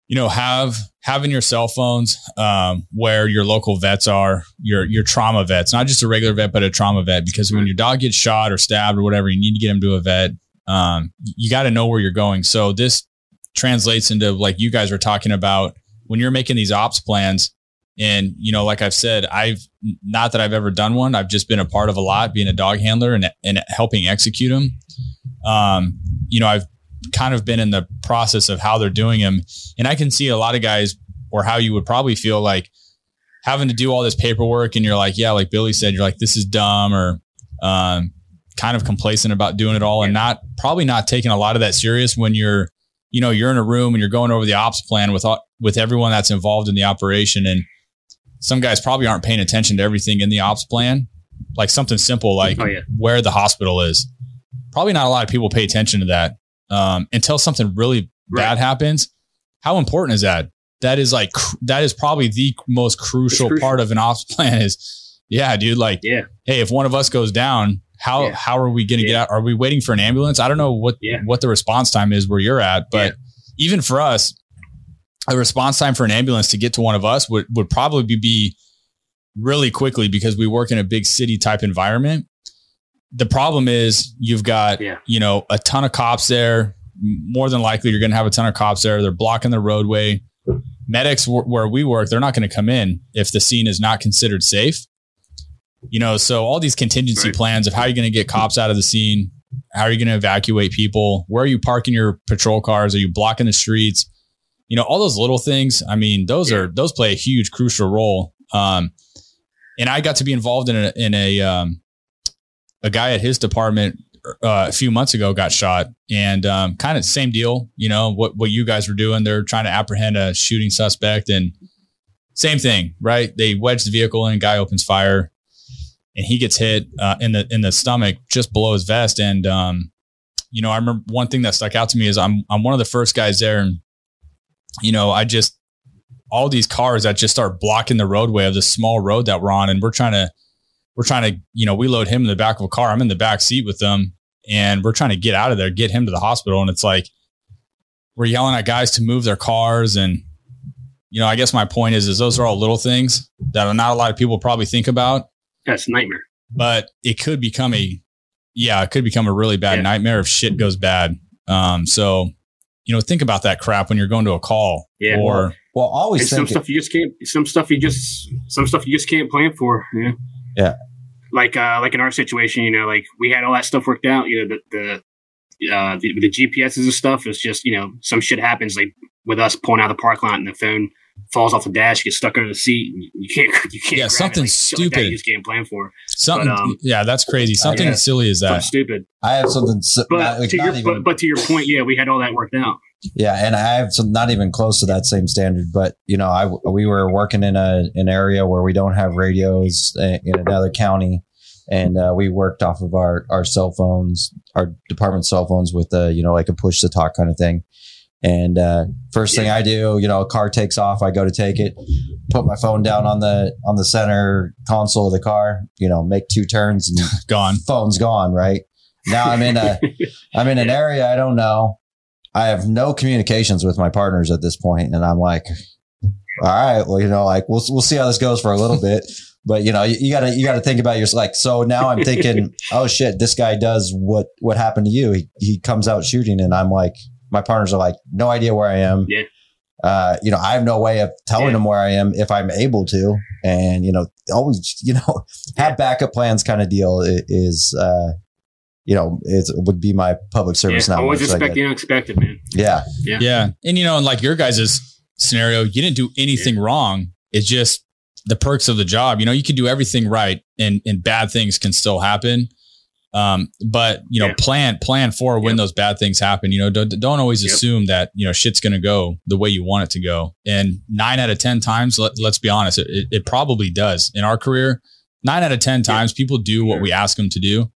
you know, have having your cell phones um, where your local vets are, your your trauma vets, not just a regular vet, but a trauma vet, because when your dog gets shot or stabbed or whatever, you need to get him to a vet. Um, you got to know where you're going. So this translates into like you guys were talking about when you're making these ops plans. And, you know, like I've said, I've not that I've ever done one. I've just been a part of a lot, being a dog handler and, and helping execute them. Um, you know, I've kind of been in the process of how they're doing them. And I can see a lot of guys or how you would probably feel like having to do all this paperwork and you're like, yeah, like Billy said, you're like, this is dumb or, um, kind of complacent about doing it all and not probably not taking a lot of that serious when you're, you know, you're in a room and you're going over the ops plan with, with everyone that's involved in the operation. And, some guys probably aren't paying attention to everything in the ops plan, like something simple like Oh, yeah. where the hospital is. Probably not a lot of people pay attention to that um, until something really bad happens. How important is that? That is like cr- that is probably the most crucial, crucial. part of an ops plan. Is yeah, dude. Like, Yeah. hey, if one of us goes down, how Yeah. how are we going to get out? Are we waiting for an ambulance? I don't know what Yeah. what the response time is where you're at, but even for us, a response time for an ambulance to get to one of us would would probably be really quickly because we work in a big city type environment. The problem is you've got Yeah. you know a ton of cops there. More than likely, you're going to have a ton of cops there. They're blocking the roadway. Medics wh- where we work, they're not going to come in if the scene is not considered safe. You know, so all these contingency Right. plans of how you're going to get cops out of the scene, how are you going to evacuate people, where are you parking your patrol cars, are you blocking the streets? You know, all those little things. I mean, those Yeah. are those play a huge crucial role. Um, and I got to be involved in a in a um, a guy at his department uh, a few months ago got shot, and um, kind of same deal. You know what what you guys were doing? They're trying to apprehend a shooting suspect, and same thing, right? They wedge the vehicle in, guy opens fire, and he gets hit uh, in the in the stomach just below his vest. And um, you know, I remember one thing that stuck out to me is I'm I'm one of the first guys there, and you know, I just all these cars that just start blocking the roadway of this small road that we're on, and we're trying to we're trying to you know we load him in the back of a car. I'm in the back seat with them, and we're trying to get out of there, get him to the hospital, and it's like we're yelling at guys to move their cars and you know i guess my point is is those are all little things that not a lot of people probably think about That's a nightmare. but it could become a yeah it could become a really bad Yeah. nightmare if shit goes bad um so you know think about that crap when you're going to a call Yeah. or Well, always And some think stuff you just can't. Some stuff you just. Some stuff you just can't plan for. Yeah. Yeah. Like uh, like in our situation, you know, like we had all that stuff worked out. You know, the the uh, the, the GPSs and stuff is just you know some shit happens like with us pulling out of the park lot and the phone falls off the dash, gets stuck under the seat, and you- you can't you can't. Yeah, grab it. something Like, shit like stupid. you just can't plan for. something But, um, yeah that's crazy something yeah. as silly as Something that stupid. I have something, s- But not, like, to your even, but, but to your point, yeah, we had all that worked out. Yeah, and I have some, not even close to that same standard. But you know, I we were working in a an area where we don't have radios uh, in another county, and uh, we worked off of our our cell phones, our department cell phones with uh, you know like a push to talk kind of thing. And uh, first thing I do, you know, a car takes off, I go to take it, put my phone down on the on the center console of the car, you know, make two turns, and gone phone's gone. Right now, I'm in a I'm in an area I don't know. I have no communications with my partners at this point, and I'm like, all right, well, you know, like we'll we'll see how this goes for a little bit. But you know, you, you gotta you gotta think about your like. So now I'm thinking, oh shit, this guy does what what happened to you. He he comes out shooting, and I'm like, my partners are like, no idea where I am. Yeah. Uh, you know, I have no way of telling Yeah. them where I am if I'm able to, and you know, always, you know, have backup plans kind of deal is, uh, you know, it would be my public service Yeah, now. always I expect get. the unexpected, man. Yeah, yeah Yeah. and you know in like your guys' scenario you didn't do anything wrong it's just the perks of the job you know you can do everything right and and bad things can still happen um but you know Yeah. plan plan for when Yep. those bad things happen you know don't, don't always Yep. assume that you know shit's gonna go the way you want it to go and nine out of ten times let, let's be honest it, it, it probably does in our career nine out of ten times people do what Sure. we ask them to do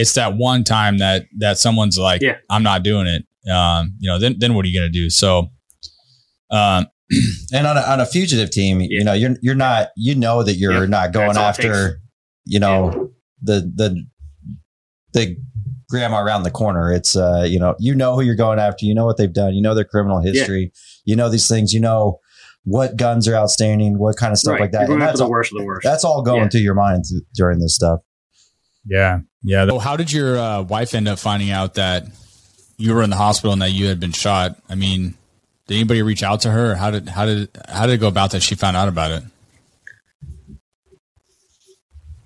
it's that one time that that someone's like Yeah. i'm not doing it um you know then then what are you gonna do so um and on a, on a fugitive team, you know, you're you're not, you know, that you're Yeah, not going that's after, you know, the the the grandma around the corner. It's uh, you know, you know who you're going after. You know what they've done. You know their criminal history. You know these things. You know what guns are outstanding, what kind of stuff right. like that. You're going And after that's the all, worst of the worst. that's all going Yeah. through your mind th- during this stuff. Yeah. Yeah. So how did your uh, wife end up finding out that you were in the hospital and that you had been shot? I mean, did anybody reach out to her? How did how did how did it go about that she found out about it?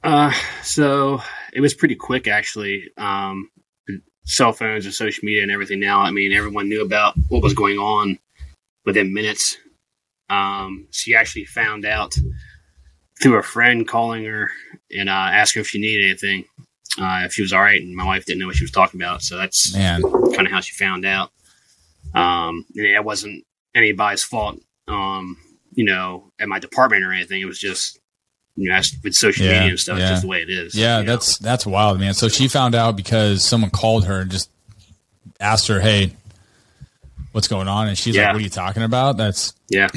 Uh, so it was pretty quick, actually. Um, cell phones and social media and everything now. I mean, everyone knew about what was going on within minutes. Um, she actually found out through a friend calling her and uh, her if she needed anything, uh, if she was all right. And my wife didn't know what she was talking about. So that's kind of how she found out. Um, and it wasn't anybody's fault. Um, you know, at my department or anything. It was just, you know, with social Yeah, media and stuff, yeah. it's just the way it is. Yeah, you know? that's that's wild, man. So she found out because someone called her and just asked her, "Hey, what's going on?" And she's Yeah. like, "What are you talking about?" That's yeah,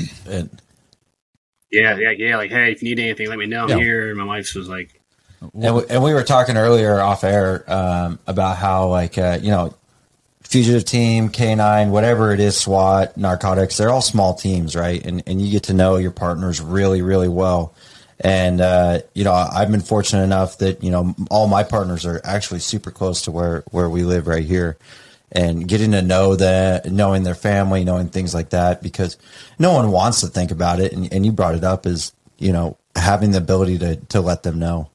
yeah, yeah, yeah. Like, hey, if you need anything, let me know. I'm Yeah. here. And my wife was like, and we, and we were talking earlier off air um, about how like uh, you know fugitive team k9 whatever it is swat narcotics they're all small teams right and and you get to know your partners really really well and uh, you know i've been fortunate enough that you know all my partners are actually super close to where where we live right here and getting to know that knowing their family knowing things like that because no one wants to think about it. And, and you brought it up is you know having the ability to to let them know.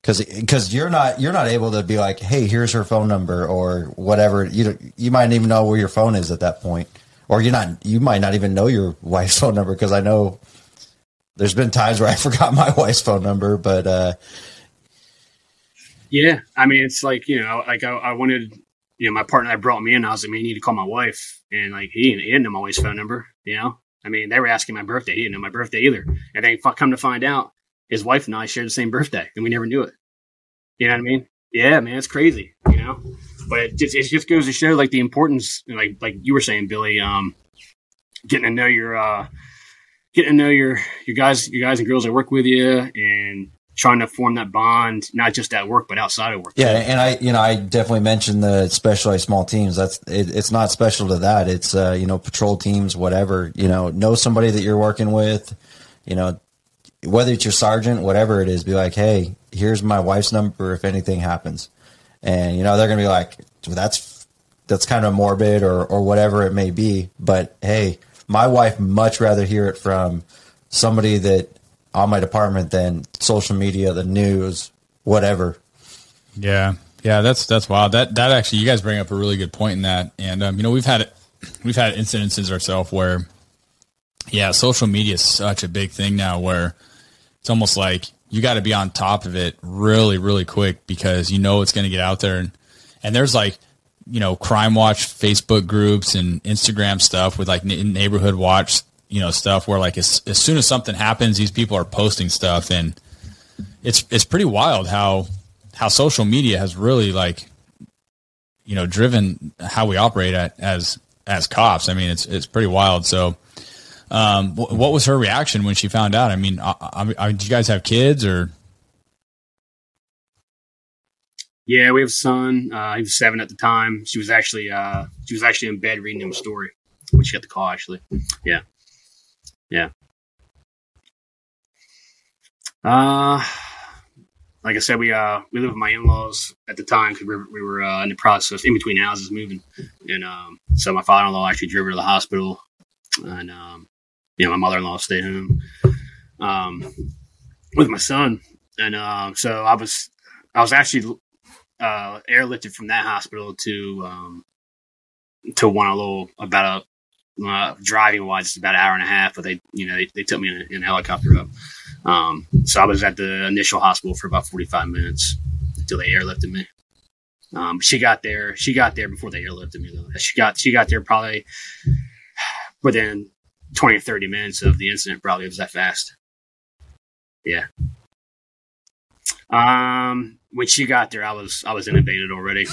Because because you're not you're not able to be like hey here's her phone number or whatever. You you might not even know where your phone is at that point. Or you're not you might not even know your wife's phone number because I know there's been times where I forgot my wife's phone number but uh yeah. I mean, it's like you know, like I, I wanted, you know, my partner that brought me in. I was like, man, you need to call my wife, and like he, he didn't know my wife's phone number. You know, I mean, they were asking my birthday. He didn't know my birthday either. And then come to find out, his wife and I shared the same birthday, and we never knew it. You know what I mean? Yeah, man, it's crazy. You know, but it just it just goes to show like the importance, like like you were saying, Billy, um, getting to know your uh, getting to know your your guys, your guys and girls that work with you, and trying to form that bond, not just at work but outside of work. yeah and I you know I definitely mentioned the specialized small teams that's it, it's not special to that it's uh you know patrol teams whatever you know know somebody that you're working with you know whether it's your sergeant, whatever it is, be like, hey, here's my wife's number if anything happens. And, you know, they're going to be like, well, that's, that's kind of morbid or, or whatever it may be. But hey, my wife much rather hear it from somebody that on my department than social media, the news, whatever. Yeah, yeah, that's that's wild. That that actually, you guys bring up a really good point in that, and um, you know, we've had we've had incidences ourselves where, yeah, social media is such a big thing now where it's almost like you got to be on top of it really, really quick because you know it's going to get out there, and and there's like you know crime watch Facebook groups and Instagram stuff with like neighborhood watch you know stuff where like as, as soon as something happens, these people are posting stuff and it's it's pretty wild how how social media has really like you know driven how we operate at, as as cops. I mean, it's it's pretty wild. So, um, wh- what was her reaction when she found out? I mean, I, I, I, do you guys have kids or? Yeah, we have a son. Uh, he was seven at the time. She was actually uh, she was actually in bed reading him a story when she got the call. Actually, yeah, yeah. Uh, like I said, we uh we lived with my in laws at the time because we were, we were uh, in the process in between houses moving, and um, so my father in law actually drove her to the hospital, and um, you know my mother in law stayed home, um, with my son, and um, so I was I was actually uh, airlifted from that hospital to um, to one a little about a uh, driving wise, it's about an hour and a half, but they you know they, they took me in a, in a helicopter up. Um, so I was at the initial hospital for about forty five minutes until they airlifted me. Um, she got there. She got there before they airlifted me. Though she got she got there probably within twenty or thirty minutes of the incident. Probably it was that fast. Yeah. Um, when she got there, I was I was intubated already.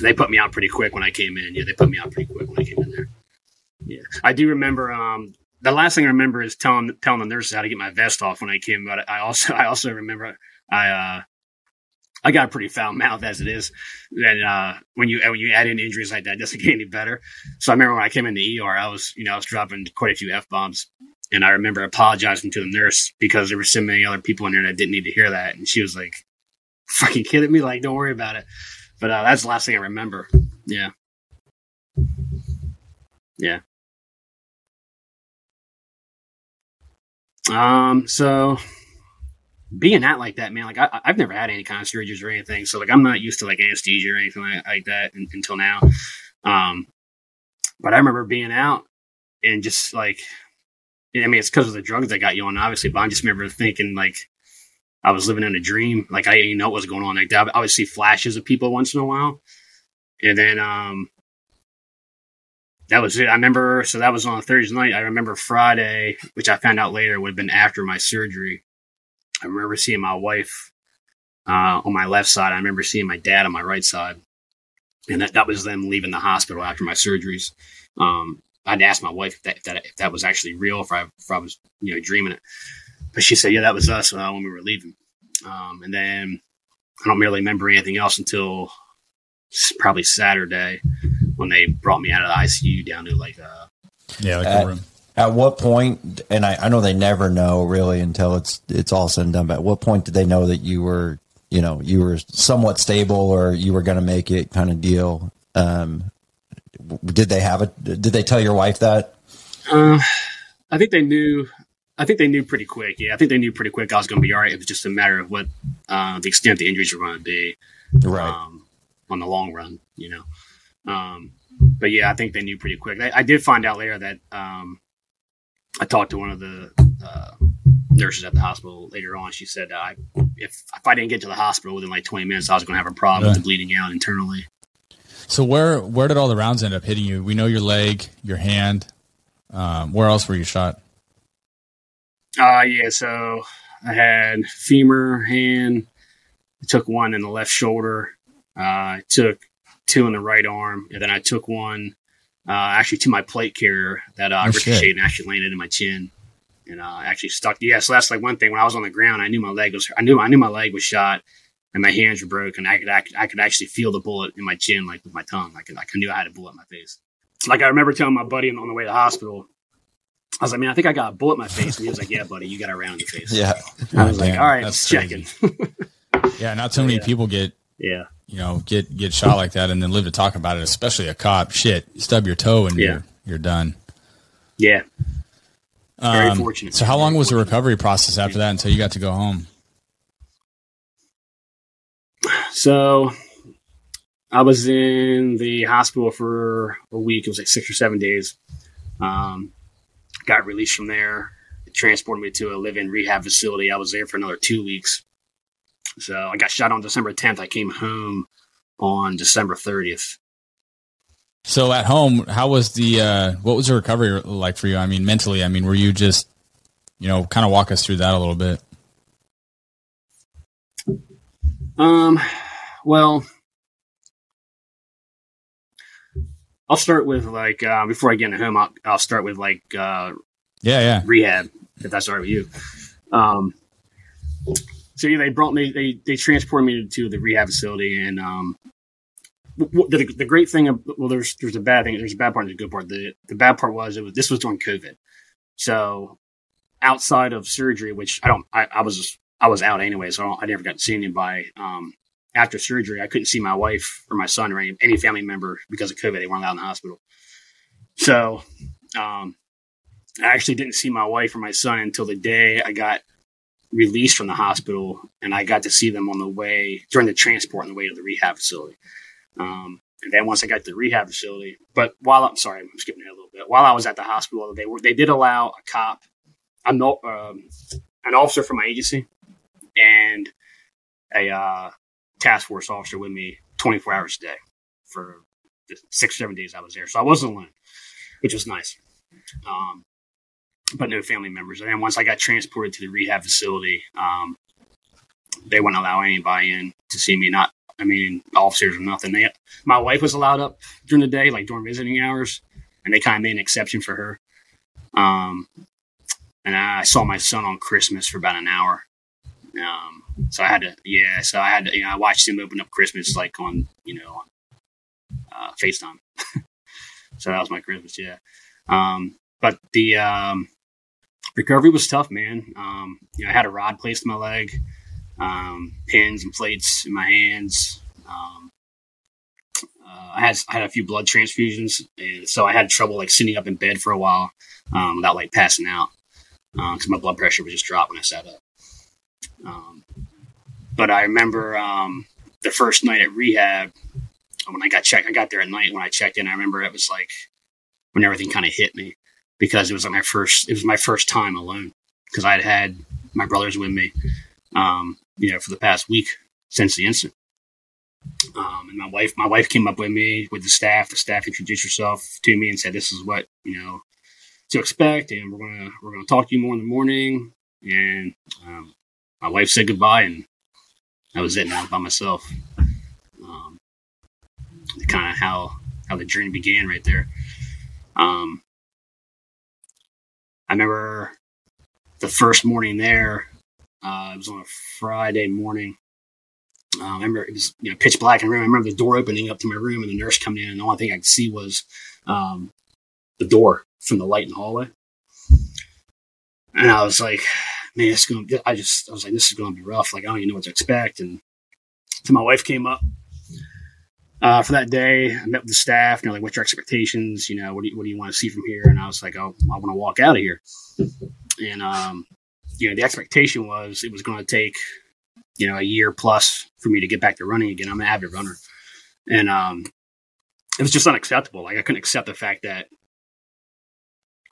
They put me out pretty quick when I came in. Yeah, they put me out pretty quick when I came in there. Yeah, I do remember. Um, the last thing I remember is telling telling the nurses how to get my vest off when I came. But I also I also remember I uh I got a pretty foul mouth as it is. And uh, when you when you add in injuries like that, it doesn't get any better. So I remember when I came in the ER, I was you know I was dropping quite a few f bombs. And I remember apologizing to the nurse because there were so many other people in there that didn't need to hear that. And she was like, fucking kidding me? Like, don't worry about it. But uh, that's the last thing I remember. Yeah. Yeah. Um, so being out like that, man, like I, I've never had any kind of surgeries or anything. So like, I'm not used to like anesthesia or anything like, like that un- until now. Um, but I remember being out and just like, I mean, it's because of the drugs that got you on, obviously, but I just remember thinking like, I was living in a dream. Like I didn't know what was going on. Like I would see flashes of people once in a while, and then um, that was it. I remember. So that was on a Thursday night. I remember Friday, which I found out later would have been after my surgery. I remember seeing my wife uh, on my left side. I remember seeing my dad on my right side, and that, that was them leaving the hospital after my surgeries. Um, I'd asked my wife if that, if that, if that was actually real, if I if I was you know dreaming it, but she said, "Yeah, that was us uh, when we were leaving." Um, and then I don't really remember anything else until probably Saturday when they brought me out of the ICU down to like uh Yeah, like At- a room. At what point, and I, I know they never know really until it's it's all said and done. But at what point did they know that you were, you know, you were somewhat stable or you were going to make it, kind of deal? Um, did they have it? Did they tell your wife that? Uh, I think they knew. I think they knew pretty quick. Yeah, I think they knew pretty quick I was going to be all right. It was just a matter of what uh, the extent of the injuries were going to be Right. um, on the long run. You know, um, but yeah, I think they knew pretty quick. I, I did find out later that um, I talked to one of the uh, nurses at the hospital later on. She said I, if if I didn't get to the hospital within like twenty minutes, I was going to have a problem with the bleeding out internally. So where where did all the rounds end up hitting you? We know your leg, your hand. Um, where else were you shot? Uh, yeah, so I had femur, hand. I took one in the left shoulder. Uh, I took two in the right arm, and then I took one uh, actually to my plate carrier that uh, Oh, shit. ricocheted and actually landed in my chin, and uh, actually stuck. Yeah, so that's like one thing. When I was on the ground, I knew my leg was. I knew I knew my leg was shot, and my hands were broken. I could act, I could actually feel the bullet in my chin, like with my tongue. I could I knew I had a bullet in my face. Like I remember telling my buddy on the way to the hospital. I was like, man, I think I got a bullet in my face. And he was like, yeah, buddy, you got a round in your face. Yeah. I was like, all right, that's just checking. Yeah, not so many Yeah. people get yeah. you know get get shot like that and then live to talk about it. Especially a cop. Shit, you stub your toe and Yeah. you're you're done. Yeah. Very Um, fortunate. So how long was the recovery process after that until you got to go home? So I was in the hospital for a week. It was like six or seven days. Um, got released from there. Transported me to a live-in rehab facility. I was there for another two weeks. So I got shot on December 10th. I came home on December 30th. So at home, how was the uh, what was the recovery like for you? I mean, mentally. I mean, were you just you know kind of walk us through that a little bit? Um, well, I'll start with like uh, before I get into home. I'll, I'll start with like uh, Yeah, yeah. rehab, if that's all right with you. Um, so yeah, they brought me, they they transported me to the rehab facility, and um, the, the great thing, well, there's there's a bad thing, there's a bad part, and a good part. The the bad part was it was this was during COVID, so outside of surgery, which I don't, I, I was I was out anyway, so I, I never got to see anybody. Um, after surgery, I couldn't see my wife or my son or any, any family member because of COVID. They weren't allowed in the hospital. So, um, I actually didn't see my wife or my son until the day I got released from the hospital, and I got to see them on the way during the transport on the way to the rehab facility. Um, and then once I got to the rehab facility, but while I'm sorry, I'm skipping ahead a little bit. While I was at the hospital, they were they did allow a cop, a no, um, an officer from my agency, and a uh, task force officer with me 24 hours a day for the six seven days I was there. So I wasn't alone, which was nice. Um, but no family members. And then once I got transported to the rehab facility, um, they wouldn't allow anybody in to see me. Not, I mean, officers or nothing. They, my wife was allowed up during the day, like during visiting hours, and they kind of made an exception for her. Um, and I saw my son on Christmas for about an hour. Um, so I had to, yeah. So I had to, you know, I watched him open up Christmas like on, you know, on uh, FaceTime. so that was my Christmas, yeah. Um, but the um, recovery was tough, man. Um, you know, I had a rod placed in my leg, um, pins and plates in my hands. Um, uh, I had I had a few blood transfusions, and so I had trouble like sitting up in bed for a while um, without like passing out because my blood pressure would just drop when I sat up. Um, but I remember um, the first night at rehab when I got checked. I got there at night when I checked in. I remember it was like when everything kind of hit me because it was like my first. It was my first time alone because I had had my brothers with me, um, you know, for the past week since the incident. Um, and my wife, my wife came up with me with the staff. The staff introduced herself to me and said, "This is what you know to expect, and we're gonna we're gonna talk to you more in the morning." And um, my wife said goodbye, and that was it. Now by myself. Um, kind of how how the journey began right there. Um, I remember the first morning there. Uh, it was on a Friday morning. Uh, I remember it was you know pitch black in the room. I remember the door opening up to my room and the nurse coming in, and the only thing I could see was um, the door from the light in the hallway. And I was like, man, it's to, I just, I was like, this is going to be rough. Like, I don't even know what to expect. And so my wife came up uh, for that day. I met with the staff and they're like, what's your expectations? You know, what do you, what do you want to see from here? And I was like, oh, I want to walk out of here. And, um, you know, the expectation was it was going to take, you know, a year plus for me to get back to running again. I'm an avid runner. And, um, it was just unacceptable. Like I couldn't accept the fact that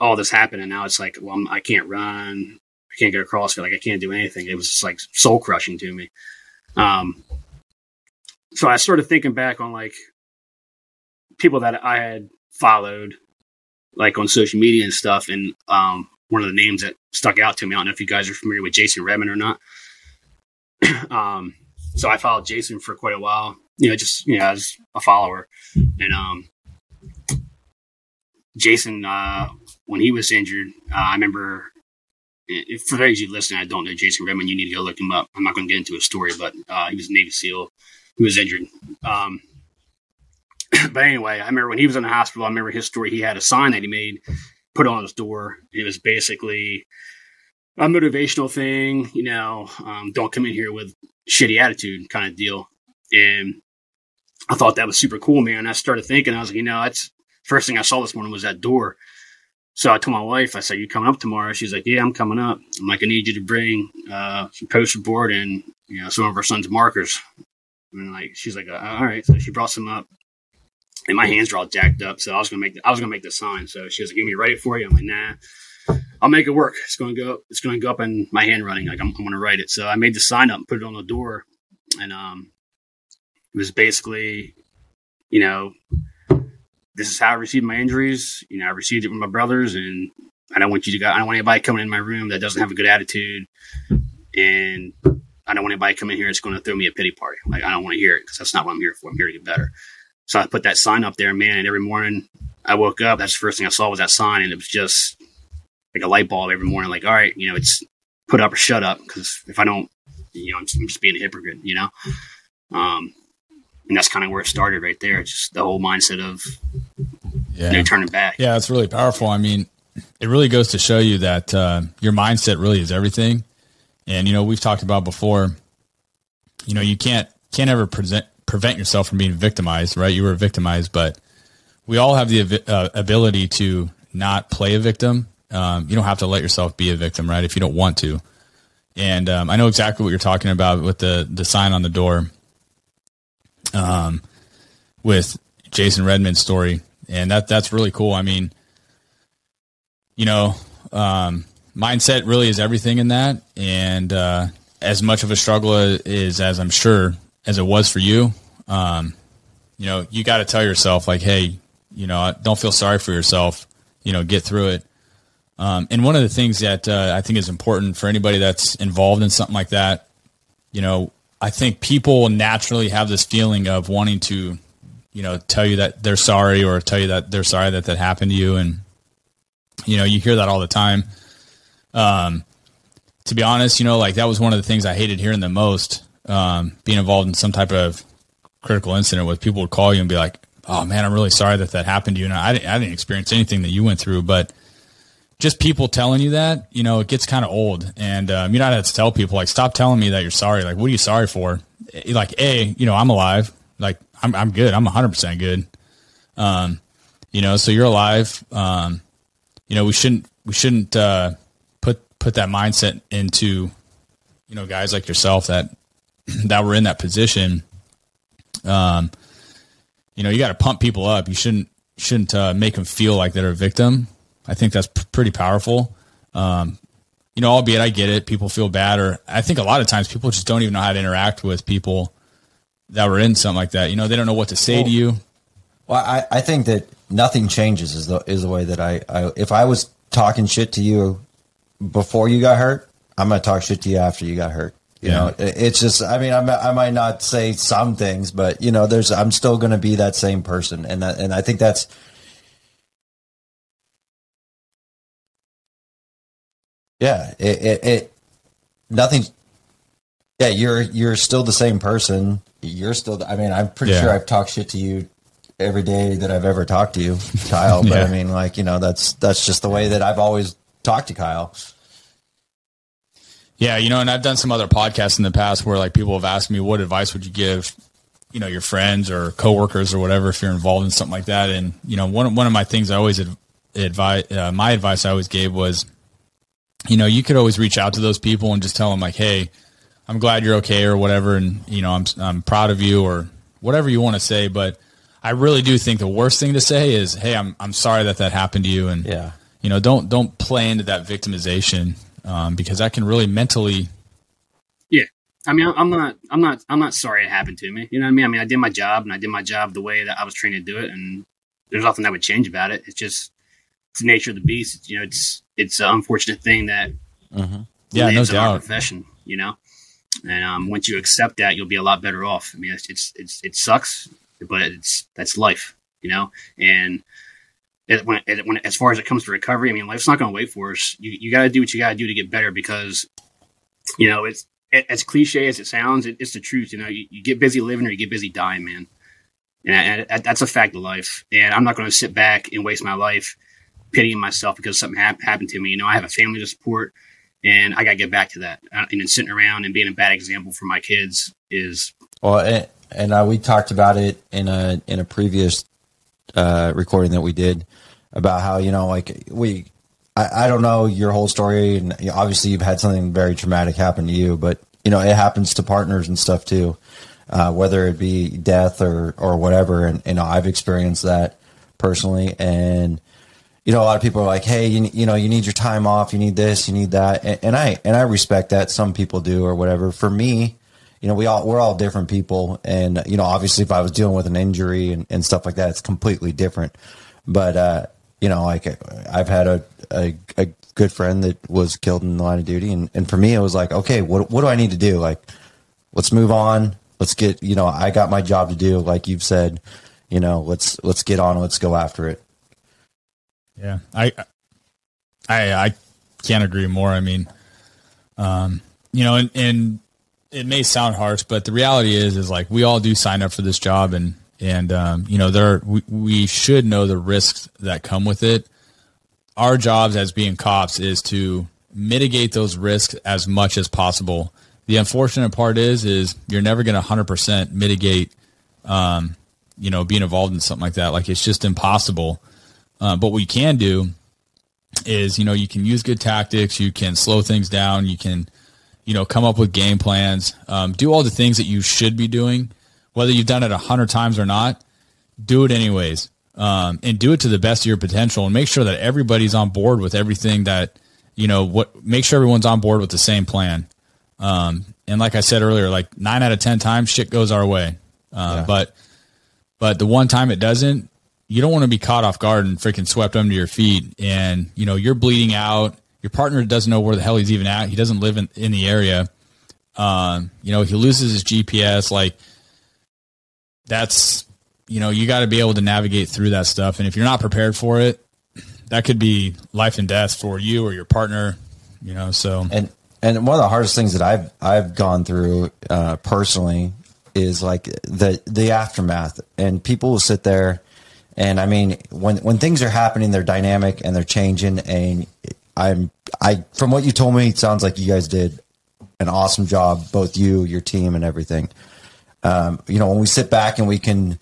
all this happened, and now it's like, well, I'm, I can not run, I can't get across. Like I can't do anything. It was just like soul crushing to me. Um, so I started thinking back on like people that I had followed, like on social media and stuff, and um, one of the names that stuck out to me. I don't know if you guys are familiar with Jason Redman or not. um, so I followed Jason for quite a while, you know, just you know, as a follower, and um, Jason, uh, when he was injured, uh, I remember. If, for those of you listening, I don't know Jason Redman. You need to go look him up. I'm not going to get into a story, but uh, he was a Navy SEAL who was injured. Um, but anyway, I remember when he was in the hospital. I remember his story. He had a sign that he made, put on his door. It was basically a motivational thing. You know, um, don't come in here with shitty attitude kind of deal. And I thought that was super cool, man. I started thinking, I was like, you know, that's first thing I saw this morning was that door. So I told my wife, I said, "You coming up tomorrow?" She's like, "Yeah, I'm coming up." I'm like, "I need you to bring uh, some poster board and you know some of our son's markers." And like, she's like, uh, "All right." So she brought some up, and my hands are all jacked up. So I was gonna make the, I was gonna make the sign. So she was like, "Give me write it for you." I'm like, "Nah." I'll make it work. It's to go. It's to go up in my handwriting. Like I'm, I'm to write it. So I made the sign up, and put it on the door, and um, it was basically, you know, this is how I received my injuries. You know, I received it from my brothers, and I don't want you to go. I don't want anybody coming in my room that doesn't have a good attitude, and I don't want anybody coming here that's going to throw me a pity party. Like I don't want to hear it because that's not what I'm here for. I'm here to get better. So I put that sign up there, man. And every morning I woke up, that's the first thing I saw was that sign, and it was just like a light bulb every morning. Like, all right, you know, it's put up or shut up because if I don't, you know, I'm just, I'm just being a hypocrite. You know. Um, and that's kind of where it started right there. Just the whole mindset of yeah. you know, turning back. Yeah, it's really powerful. I mean, it really goes to show you that uh, your mindset really is everything. And you know, we've talked about before. You know, you can't can't ever present prevent yourself from being victimized, right? You were victimized, but we all have the uh, ability to not play a victim. Um, you don't have to let yourself be a victim, right? If you don't want to. And um, I know exactly what you're talking about with the the sign on the door um, with Jason Redman's story, and that that's really cool. I mean, you know, um, mindset really is everything in that, and uh, as much of a struggle is as I'm sure as it was for you, um, you know, you got to tell yourself like, hey, you know, don't feel sorry for yourself. You know, get through it. Um, and one of the things that uh, I think is important for anybody that's involved in something like that, you know, I think people naturally have this feeling of wanting to, you know, tell you that they're sorry or tell you that they're sorry that that happened to you. And, you know, you hear that all the time. Um, to be honest, you know, like that was one of the things I hated hearing the most, um, being involved in some type of critical incident with people would call you and be like, Oh man, I'm really sorry that that happened to you. And I didn't, I didn't experience anything that you went through, but, just people telling you that, you know, it gets kind of old. And um, you know, I had to tell people like, stop telling me that you're sorry. Like, what are you sorry for? Like, a, you know, I'm alive. Like, I'm I'm good. I'm 100 percent good. Um, you know, so you're alive. Um, you know, we shouldn't we shouldn't uh, put that mindset into, you know, guys like yourself that that were in that position. Um, you know, you got to pump people up. You shouldn't shouldn't uh, make them feel like they're a victim I think that's p- pretty powerful. Um, you know, albeit I get it, people feel bad, or I think a lot of times people just don't even know how to interact with people that were in something like that. You know, they don't know what to say to you. Well, I, I think that nothing changes is the is the way that I, I if I was talking shit to you before you got hurt, I'm gonna talk shit to you after you got hurt. You Yeah. know, it's just I mean I mi- I might not say some things, but you know, there's I'm still gonna be that same person, and that, and I think that's yeah, it it, it nothing. Yeah, you're you're still the same person. You're still. I mean, I'm pretty Yeah. sure I've talked shit to you every day that I've ever talked to you, Kyle. But Yeah. I mean, like you know, that's that's just the way that I've always talked to Kyle. Yeah, you know, and I've done some other podcasts in the past where like people have asked me, what advice would you give, you know, your friends or coworkers or whatever if you're involved in something like that? And you know, one one of my things I always advise, uh, my advice I always gave was, you know, you could always reach out to those people and just tell them like, hey, I'm glad you're okay or whatever, and you know, I'm I'm proud of you or whatever you want to say. But I really do think the worst thing to say is, hey, I'm I'm sorry that that happened to you, and Yeah. You know, don't don't play into that victimization um, because that can really mentally Yeah. I mean, I'm not, I'm not, I'm not sorry it happened to me. You know what I mean? I mean, I did my job and I did my job the way that I was trained to do it, and there's nothing that would change about it. It's just it's the nature of the beast. It's, you know, it's it's an unfortunate thing that Yeah, no lives in our doubt. profession. You know, and um, once you accept that, you'll be a lot better off. I mean, it's it's, it's it sucks, but it's that's life. You know, and it, when, when as far as it comes to recovery, I mean, life's not going to wait for us. You you got to do what you got to do to get better because you know it's it, as cliche as it sounds, it, it's the truth. You know, you, you get busy living or you get busy dying, man. And, and that's a fact of life. And I'm not going to sit back and waste my life pitying myself because something hap- happened to me. You know, I have a family to support, and I got to get back to that. Uh, And then sitting around and being a bad example for my kids is Well, and, and uh, we talked about it in a in a previous uh, recording that we did about how you know, like we, I, I don't know your whole story, and obviously you've had something very traumatic happen to you, but you know it happens to partners and stuff too, uh, whether it be death or or whatever. And you know, I've experienced that personally, and you know, a lot of people are like, "Hey, you, you know, you need your time off, you need this, you need that," and, and I and I respect that. Some people do or whatever. For me, you know, we all we're all different people, and you know, obviously, if I was dealing with an injury and, and stuff like that, it's completely different. But uh, you know, like I've had a, a a good friend that was killed in the line of duty, and and for me, it was like, okay, what what do I need to do? Like, let's move on. Let's get you know, I got my job to do, like you've said. You know, let's let's get on. Let's go after it. Yeah, I, I, I can't agree more. I mean, um, you know, and, and it may sound harsh, but the reality is, is like we all do sign up for this job, and and um, you know, there we, we should know the risks that come with it. Our jobs as being cops is to mitigate those risks as much as possible. The unfortunate part is, is you're never going to 100% mitigate, um, you know, being involved in something like that. Like it's just impossible. Uh, but what you can do is, you know, you can use good tactics. You can slow things down. You can, you know, come up with game plans. Um, do all the things that you should be doing, whether you've done it a hundred times or not. Do it anyways, um, and do it to the best of your potential, and make sure that everybody's on board with everything that you know. What make sure everyone's on board with the same plan. Um, and like I said earlier, like nine out of ten times, shit goes our way. Uh, Yeah. But but the one time it doesn't, you don't want to be caught off guard and freaking swept under your feet. And, you know, you're bleeding out. Your partner doesn't know where the hell he's even at. He doesn't live in, in the area. Um, you know, he loses his GPS. Like, that's, you know, you got to be able to navigate through that stuff. And if you're not prepared for it, that could be life and death for you or your partner, you know, so. and and one of the hardest things that I've I've gone through uh, personally is like the the aftermath, and people will sit there, and I mean when when things are happening, they're dynamic and they're changing, and I'm I from what you told me, it sounds like you guys did an awesome job, both you, your team, and everything. Um, you know, when we sit back and we can,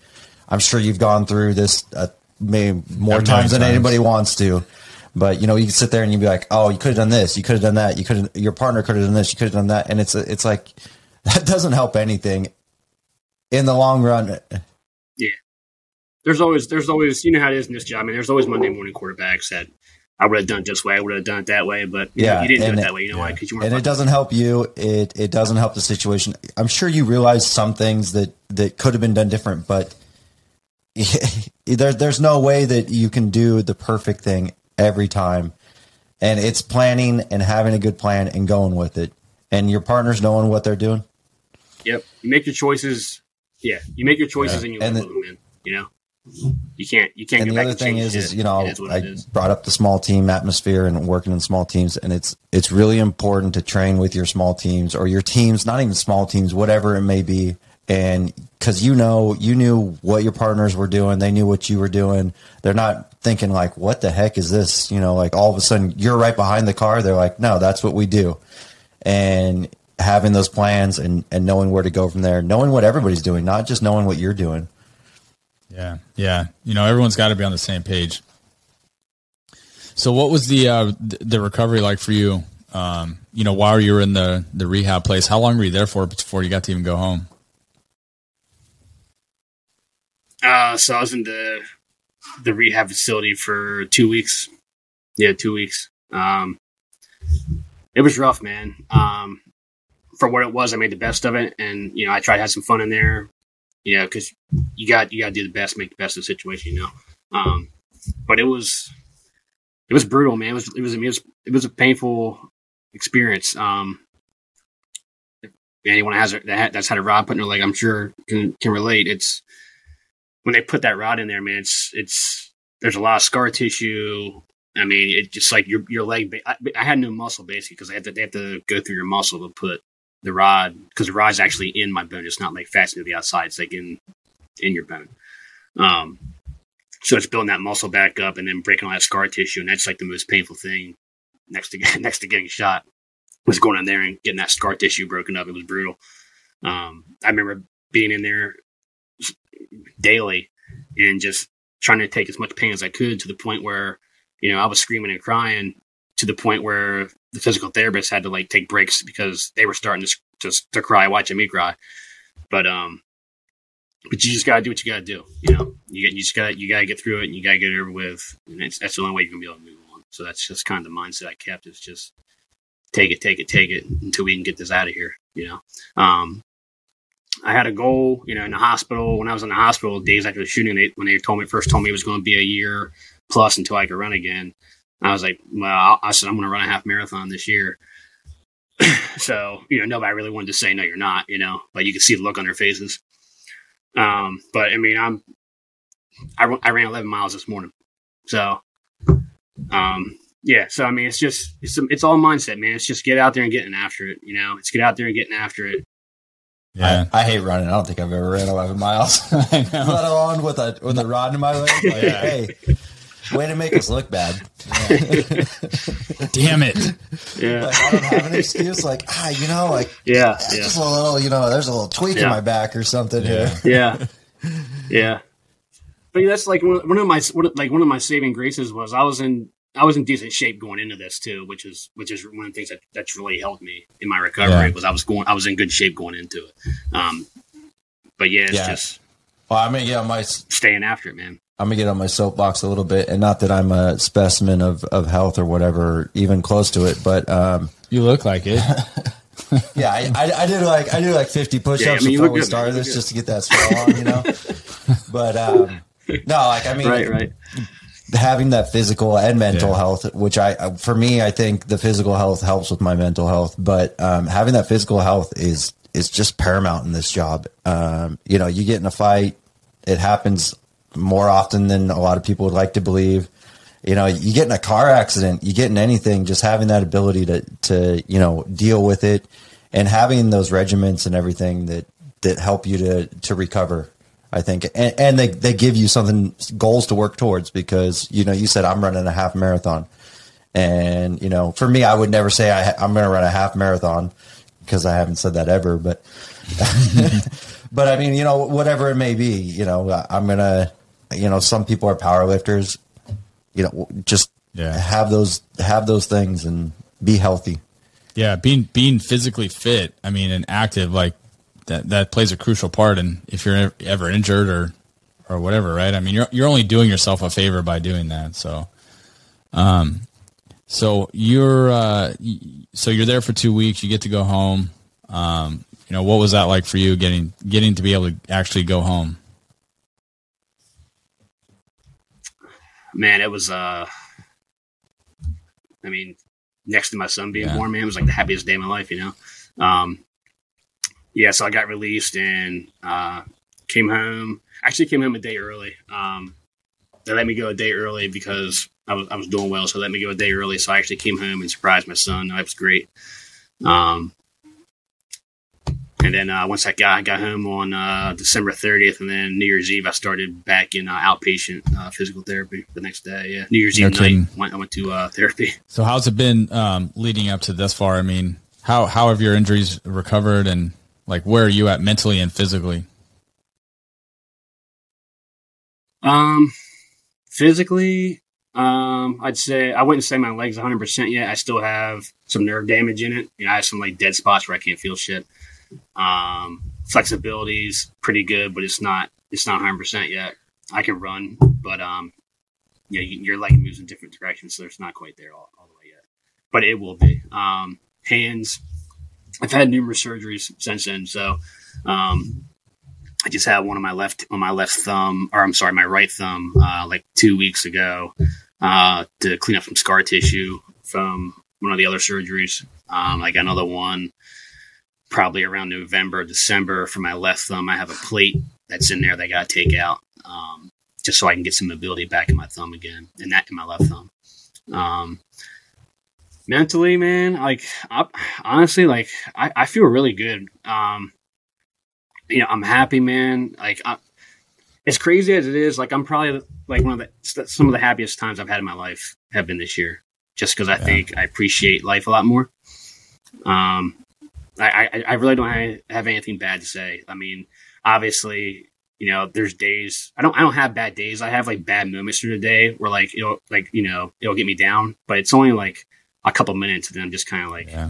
I'm sure you've gone through this uh, maybe more A times than times. anybody wants to. But you know, you can sit there and you'd be like, "Oh, you could have done this. You could have done that. You could have. Your partner could have done this. You could have done that." And it's it's like that doesn't help anything in the long run. Yeah, there's always there's always you know how it is in this job. I mean, there's always Monday morning quarterbacks that I would have done it this way. I would have done it that way, but you, Yeah, know, you didn't do it it- that way. You know why? Because you weren't. and it doesn't help you. It it doesn't help the situation. I'm sure you realize some things that that could have been done different, but there, there's no way that you can do the perfect thing every time. And it's planning and having a good plan and going with it, and your partners knowing what they're doing. Yep. You make your choices. Yeah, you make your choices Yeah. and you And the- them, man. You know, you can't. You can't and the back other thing is, is you know, is I brought up the small team atmosphere and working in small teams, and it's it's really important to train with your small teams or your teams, not even small teams, whatever it may be, and because you know, you knew what your partners were doing, they knew what you were doing. They're not thinking like, "What the heck is this?" You know, like all of a sudden you're right behind the car. They're like, "No, that's what we do," and having those plans and and knowing where to go from there, knowing what everybody's doing, not just knowing what you're doing. Yeah, yeah. You know, everyone's got to be on the same page. So, what was the uh, the recovery like for you? Um, you know, while you were in the the rehab place, how long were you there for before you got to even go home? Uh, so I was in the the rehab facility for two weeks. Yeah, two weeks. Um, it was rough, man. Um, for what it was, I made the best of it, and you know, I tried to have some fun in there. You know, because you got you got to do the best, make the best of the situation. You know, um, but it was it was brutal, man. It was it was it was, it was a painful experience. Um, anyone has that that's had a rod put in their leg, I'm sure can can relate. It's when they put that rod in there, man, it's it's there's a lot of scar tissue. I mean, it just like your your leg. I, I had no muscle basically because they have to they have to go through your muscle to put the rod because the rod's actually in my bone. It's not like fastened to the outside. It's like in in your bone. Um, so it's building that muscle back up and then breaking all that scar tissue, and that's like the most painful thing next to next to getting shot was going in there and getting that scar tissue broken up. It was brutal. Um, I remember being in there daily and just trying to take as much pain as I could to the point where, you know, I was screaming and crying to the point where the physical therapist had to like take breaks because they were starting to just to cry watching me cry. But um, but you just gotta do what you gotta do. You know, you get you just gotta you gotta get through it and you gotta get it over with, and that's the only way you're gonna be able to move on. So that's just kind of the mindset I kept. Is just take it, take it, take it until we can get this out of here. You know, um, I had a goal, you know, in the hospital when I was in the hospital days after the shooting. They, when they told me first told me it was going to be a year plus until I could run again. I was like, well, I said I'm going to run a half marathon this year. so you know, nobody really wanted to say no, you're not. You know, but you could see the look on their faces. Um, but I mean, I'm I, ran- I ran 11 miles this morning, so um, yeah. So I mean, it's just it's it's all mindset, man. It's just get out there and getting after it. You know, it's get out there and getting after it. Yeah, I, I hate running. I don't think I've ever ran 11 miles, I let alone with a with a rod in my leg. Like, Yeah. Hey, way to make us look bad. Damn it! Yeah, Like, I don't have an excuse. Like, ah, you know, like yeah, yeah. just a little, you know, there's a little tweak in my back or something here. Yeah. yeah, yeah. But that's like one one of my like one of my saving graces was I was in I was in decent shape going into this too, which is which is one of the things that that's really helped me in my recovery Yeah. was I was going I was in good shape going into it. Um, but yeah, it's Yeah. just Well, I mean, yeah, get my staying after it, man. I'm gonna get on my soapbox a little bit, and not that I'm a specimen of of health or whatever, even close to it, but um, You look like it. yeah, I, I, I did like I did like 50 push-ups Yeah, I mean, before we good, started this, just to get that swell on, you know. but um, no, like I mean, Right, right. having that physical and mental Yeah. health, which I, for me, I think the physical health helps with my mental health, but um, having that physical health is is just paramount in this job. Um, you know, you get in a fight, it happens more often than a lot of people would like to believe. You know, you get in a car accident, you get in anything, just having that ability to to you know deal with it, and having those regiments and everything that that help you to to recover. I think, and, and they they give you something goals to work towards because you know you said I'm running a half marathon, and you know for me I would never say I, I'm going to run a half marathon because I haven't said that ever, but but I mean you know whatever it may be, you know I'm gonna you know some people are power lifters, you know just Yeah. have those have those things and be healthy. Yeah, being being physically fit, I mean, and active, like that that plays a crucial part. And if you're ever injured or or whatever, right? I mean, you're you're only doing yourself a favor by doing that. So, um, So you're uh, so you're there for two weeks. You get to go home. Um, you know, what was that like for you getting getting to be able to actually go home? Man, it was. uh I mean, next to my son being Yeah. born, man, it was like the happiest day of my life. You know. Um, yeah, so I got released and uh, came home. Actually, came home a day early. Um, they let me go a day early because I was I was doing well, so they let me go a day early. So I actually came home and surprised my son. That was great. Um, and then uh, once I got I got home on uh, December 30th, and then New Year's Eve, I started back in uh, outpatient uh, physical therapy the next day. Yeah, New Year's No Eve night, went, I went to uh, therapy. So how's it been um, leading up to this far? I mean, how how have your injuries recovered, and like where are you at mentally and physically? Um, physically, um, I'd say I wouldn't say my legs 100 percent yet. I still have some nerve damage in it. You know, I have some like dead spots where I can't feel shit. Um, flexibility's pretty good, but it's not it's not 100 percent yet. I can run, but um, you your leg moves in different directions, so it's not quite there all, all the way yet. But it will be. Um, hands, I've had numerous surgeries since then, so um, I just had one on my left on my left thumb, or I'm sorry, my right thumb, uh, like two weeks ago, uh, to clean up some scar tissue from one of the other surgeries. Um, I got another one probably around November, December for my left thumb. I have a plate that's in there that I got to take out, um, just so I can get some mobility back in my thumb again, and that in my left thumb. Um, mentally, man, like I, honestly, like I, I feel really good. Um, you know, I'm happy, man. Like, I, as crazy as it is, like I'm probably like one of the some of the happiest times I've had in my life have been this year, just because I think I appreciate life a lot more. Um, I, I, I really don't have anything bad to say. I mean, obviously, you know, there's days I don't I don't have bad days. I have like bad moments through the day where like it'll like you know it'll get me down, but it's only like a couple minutes, and then I'm just kind of like, Yeah.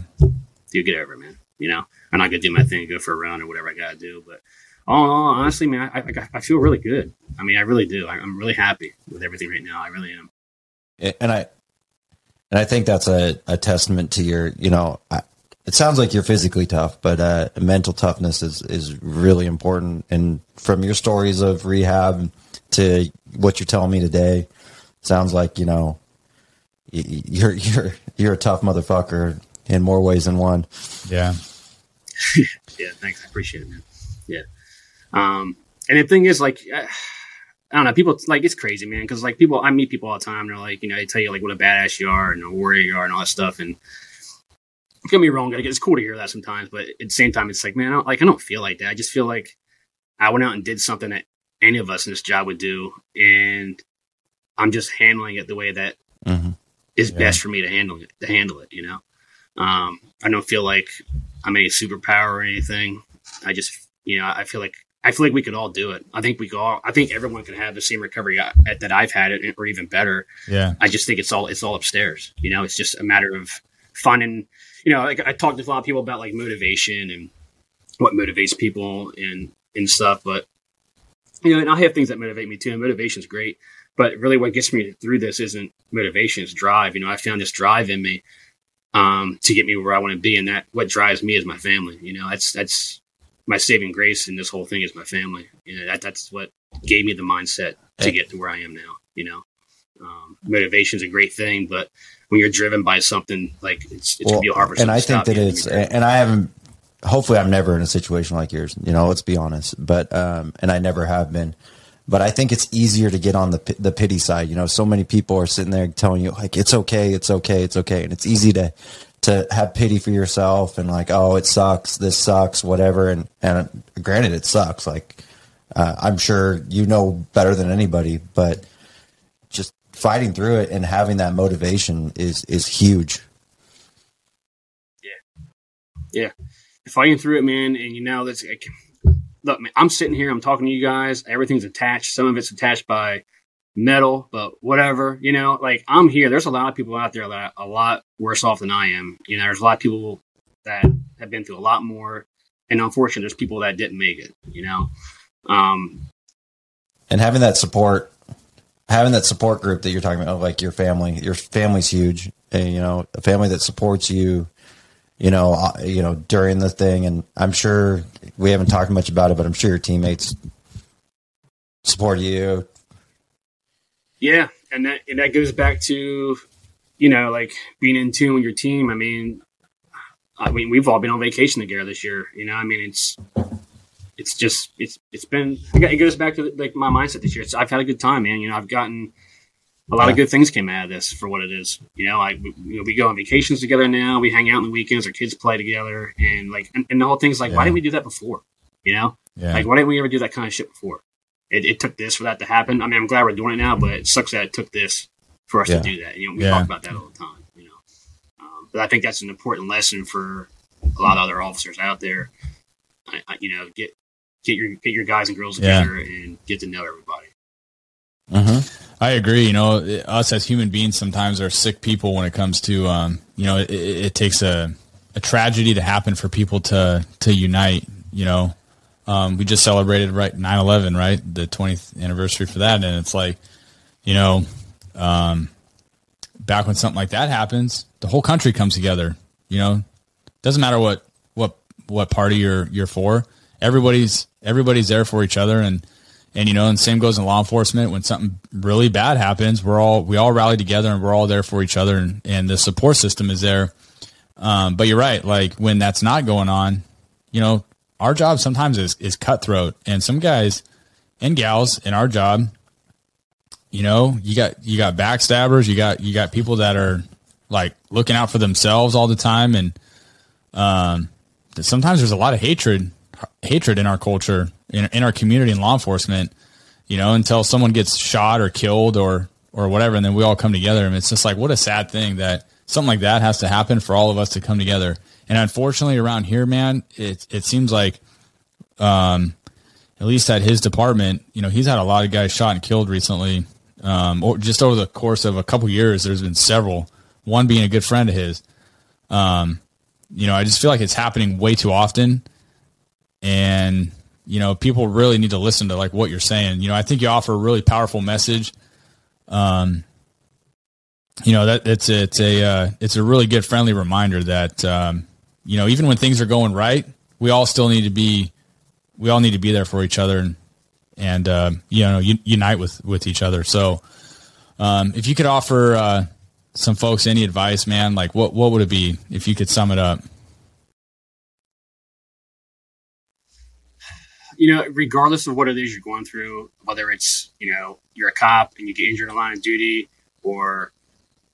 dude, get over it, man. You know, I'm not gonna do my thing, go for a run or whatever I gotta do. But all in all, honestly, man, I, I, I feel really good. I mean, I really do. I, I'm really happy with everything right now. I really am. and I and I think that's a, a testament to your you know I, it sounds like you're physically tough but uh, mental toughness is is really important and from your stories of rehab to what you're telling me today sounds like you know y- y- you're you're you're a tough motherfucker in more ways than one Yeah. Yeah, thanks. I appreciate it, man. Yeah. Um, and the thing is, like, uh, I don't know, people like it's crazy, man. Because like people, I meet people all the time. They're like, you know, they tell you like what a badass you are and a warrior you are and all that stuff. And don't get me wrong, like, it's cool to hear that sometimes, but at the same time, it's like, man, I don't, like I don't feel like that. I just feel like I went out and did something that any of us in this job would do, and I'm just handling it the way that mm-hmm. is Yeah. best for me to handle it. To handle it, you know. Um, I don't feel like I'm any superpower or anything. I just, you know, I feel like I feel like we could all do it. I think we could all. I think everyone can have the same recovery I, that I've had it, or even better. Yeah. I just think it's all it's all upstairs. You know, it's just a matter of finding. You know, like I talked to a lot of people about like motivation and what motivates people and and stuff, but you know, and I have things that motivate me too. And motivation's great, but really, what gets me through this isn't motivation; it's drive. You know, I found this drive in me um, to get me where I want to be, and that what drives me is my family. You know, that's that's my saving grace in this whole thing is my family. You know, that that's what gave me the mindset to get to where I am now. You know, um, motivation is a great thing, but when you're driven by something, like it's, it's Well, gonna be hard for and I think that it's and I haven't hopefully I'm never in a situation like yours you know let's be honest but um and I never have been but I think it's easier to get on the the pity side you know so many people are sitting there telling you like it's okay it's okay it's okay and it's easy to to have pity for yourself and like oh it sucks this sucks whatever and and granted it sucks like uh, I'm sure you know better than anybody but fighting through it and having that motivation is is huge Yeah, yeah. fighting through it, man. And you know, that's like, look, man, I'm sitting here, I'm talking to you guys. Everything's attached. Some of it's attached by metal, but whatever. You know, like I'm here. There's a lot of people out there that are a lot worse off than I am. You know, there's a lot of people that have been through a lot more, and unfortunately, there's people that didn't make it. You know, um, and having that support having that support group that you're talking about like your family your family's huge and, you know, a family that supports you, you know, uh, you know, during the thing. And I'm sure we haven't talked much about it, but I'm sure your teammates support you. Yeah, and that and that goes back to, you know, like being in tune with your team. I mean, I mean, we've all been on vacation together this year. You know, I mean, it's it's just it's it's been it goes back to like my mindset this year. It's, I've had a good time, man. You know, I've gotten a lot of good things came out of this for what it is. You know, like we, you know, we go on vacations together now. We hang out on the weekends. Our kids play together, and like, and, and the whole thing's like, Yeah. why didn't we do that before? You know, Yeah. like why didn't we ever do that kind of shit before? It, it took this for that to happen. I mean, I'm glad we're doing it now, but it sucks that it took this for us Yeah. to do that. You know, we Yeah. talk about that all the time. You know, um, but I think that's an important lesson for a lot of other officers out there. I, I, you know, get get your get your guys and girls Yeah. together and get to know everybody. Mm-hmm. I agree. You know, us as human beings sometimes are sick people when it comes to, um, you know, it, it, it takes a, a tragedy to happen for people to, to unite, you know. Um, we just celebrated right 9-11, right? The 20th anniversary for that. And it's like, you know, um, back when something like that happens, the whole country comes together, you know, doesn't matter what, what, what party you're, you're for. Everybody's, everybody's there for each other. And, and you know, and same goes in law enforcement. When something really bad happens, we're all we all rally together and we're all there for each other, and, and the support system is there. Um, but you're right. Like when that's not going on, you know, our job sometimes is is cutthroat, and some guys and gals in our job, you know, you got you got backstabbers, you got you got people that are like looking out for themselves all the time, and um, sometimes there's a lot of hatred hatred in our culture in, in our community in law enforcement you know until someone gets shot or killed or or whatever and then we all come together. And it's just like what a sad thing that something like that has to happen for all of us to come together. And unfortunately around here man it it seems like um at least at his department you know he's had a lot of guys shot and killed recently. Um or just over the course of a couple years there's been several one being a good friend of his. Um you know i just feel like it's happening way too often and you know people really need to listen to like what you're saying. You know i think you offer a really powerful message. Um you know that it's it's a uh, it's a really good friendly reminder that um you know even when things are going right we all still need to be we all need to be there for each other and and uh, you know un- unite with with each other. So um if you could offer uh some folks any advice man like what what would it be if you could sum it up you know, regardless of what it is you're going through, whether it's, you know, you're a cop and you get injured in line of duty or,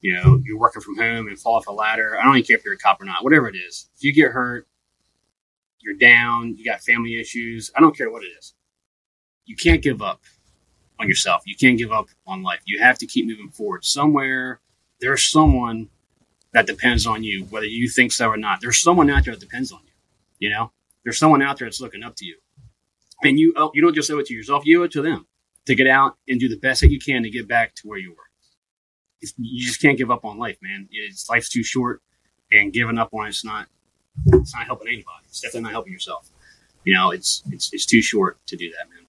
you know, you're working from home and fall off a ladder. I don't even care if you're a cop or not, whatever it is. If you get hurt, you're down, you got family issues, I don't care what it is. You can't give up on yourself. You can't give up on life. You have to keep moving forward. Somewhere there's someone that depends on you, whether you think so or not. There's someone out there that depends on you. You know, there's someone out there that's looking up to you and you oh, you don't just owe it to yourself, you owe it to them to get out and do the best that you can to get back to where you were. It's, you just can't give up on life, man. It's life's too short, and giving up on it's not it's not helping anybody. It's definitely not helping yourself. You know, it's it's it's too short to do that, man.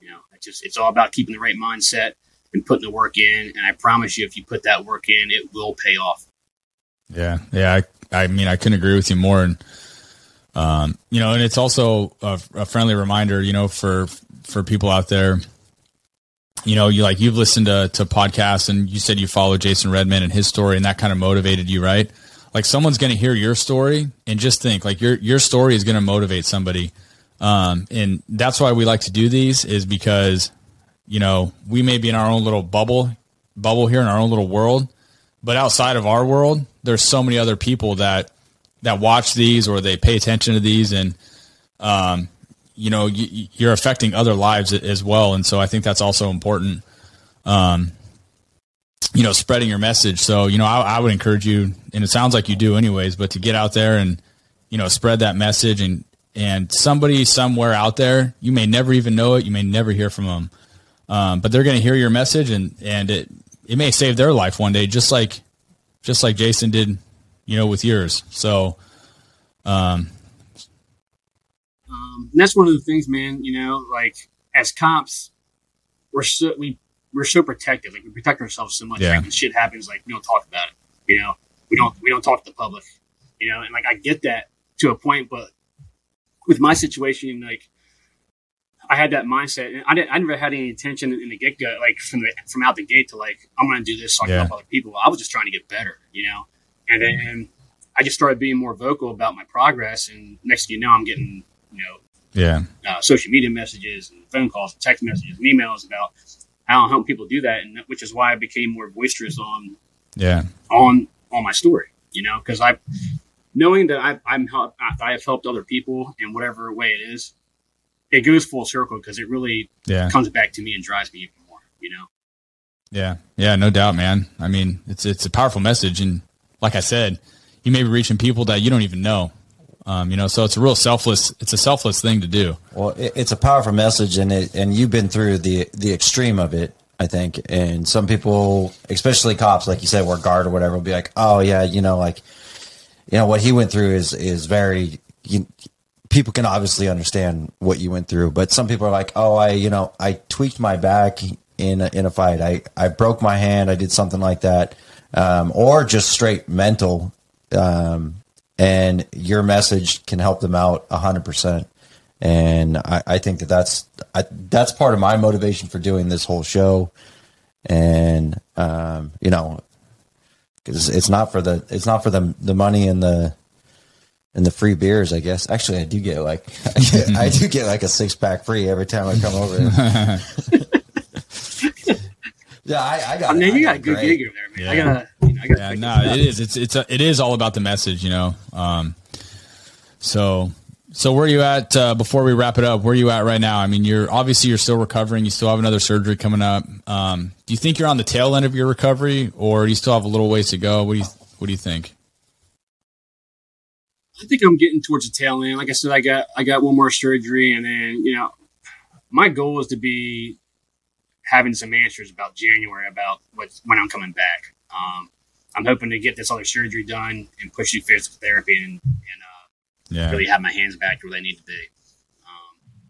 You know, it's just it's all about keeping the right mindset and putting the work in. And I promise you, if you put that work in, it will pay off. Yeah, yeah. I, I mean, I couldn't agree with you more. And um, you know, and it's also a, a friendly reminder, you know, for for people out there. You know, you like you've listened to to podcasts, and you said you follow Jason Redman and his story, and that kind of motivated you, right? Like someone's going to hear your story and just think like your your story is going to motivate somebody. Um, and that's why we like to do these is because you know we may be in our own little bubble bubble here in our own little world but outside of our world there's so many other people that that watch these or they pay attention to these. And um you know you, you're affecting other lives as well. And so i think that's also important um you know spreading your message. So you know I, I would encourage you and it sounds like you do anyways but to get out there and you know spread that message. And and somebody somewhere out there you may never even know it. You may never hear from them um, but they're going to hear your message and and it it may save their life one day just like just like jason did you know with yours so um Um, and that's one of the things, man. You know, like as cops, we're so we we're so protected. Like we protect ourselves so much. Yeah. Like when shit happens, like we don't talk about it. You know, we don't we don't talk to the public. You know, and like I get that to a point, but with my situation, like I had that mindset, and I didn't. I never had any intention in the get go, like from the from out the gate to like I'm going to do this so I can Yeah. help other people. I was just trying to get better, you know. And then I just started being more vocal about my progress, and next thing you know, I'm getting you know Yeah. uh, social media messages and phone calls and text messages and emails about how I'm helping people do that, and which is why I became more boisterous on Yeah. on on my story. You know, because I knowing that I, I'm help, I have helped other people in whatever way it is, it goes full circle because it really Yeah. comes back to me and drives me even more. You know. Yeah, yeah, no doubt, man. I mean, it's it's a powerful message, and like I said, you may be reaching people that you don't even know. Um, you know, so it's a real selfless. It's a selfless thing to do. Well, it, it's a powerful message, and it, and you've been through the the extreme of it, I think. And some people, especially cops, like you said, were guard or whatever, will be like, "Oh yeah, you know, like, you know, what he went through is is very." You, people can obviously understand what you went through, but some people are like, "Oh, I, you know, I tweaked my back in a, in a fight. I I broke my hand. I did something like that." Um, or just straight mental um, and your message can help them out a hundred percent. And I, I think that that's I, that's part of my motivation for doing this whole show. And um, you know, because it's not for the it's not for the the money and the and the free beers. I guess actually I do get like I, get, I do get like a six pack free every time I come over. yeah, I, I got. I mean, I you got a good great- gig over there, man. I Yeah. gotta, you know, I gotta. Yeah, no, this it is. It's it's a, it is all about the message, you know. Um, so so where are you at uh, before we wrap it up? Where are you at right now? I mean, you're obviously you're still recovering. You still have another surgery coming up. Um, do you think you're on the tail end of your recovery, or do you still have a little ways to go? What do you What do you think? I think I'm getting towards the tail end. Like I said, I got I got one more surgery, and then you know, my goal is to be having some answers about January about what when I'm coming back. Um, I'm hoping to get this other surgery done and push through physical therapy and, and uh, Yeah, really have my hands back to where they need to be. Um,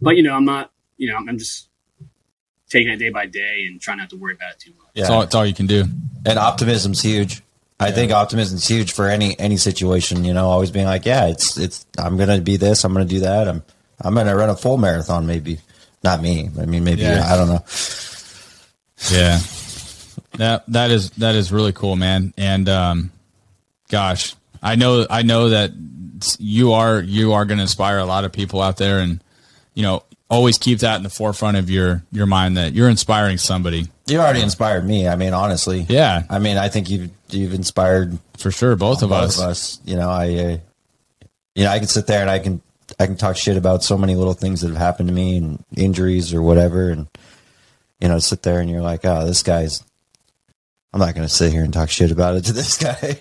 but you know, I'm not. You know, I'm just taking it day by day and trying not to worry about it too much. it's all it's all you can do. and optimism's huge. I think optimism's huge for any any situation. You know, always being like, yeah, it's it's. I'm gonna be this. I'm gonna do that. I'm I'm gonna run a full marathon. Maybe not me. I mean, maybe Yeah. I don't know. Yeah. That that is that is really cool, man. And um gosh, I know I know that you are you are going to inspire a lot of people out there and you know, always keep that in the forefront of your your mind that you're inspiring somebody. You already inspired me. I mean, honestly. Yeah. I mean, I think you've you've inspired For sure, both of both us. of us. You know, I, uh, you know, I can sit there and I can I can talk shit about so many little things that have happened to me and injuries or whatever, and you know, sit there and you're like, oh, this guy's. I'm not going to sit here and talk shit about it to this guy.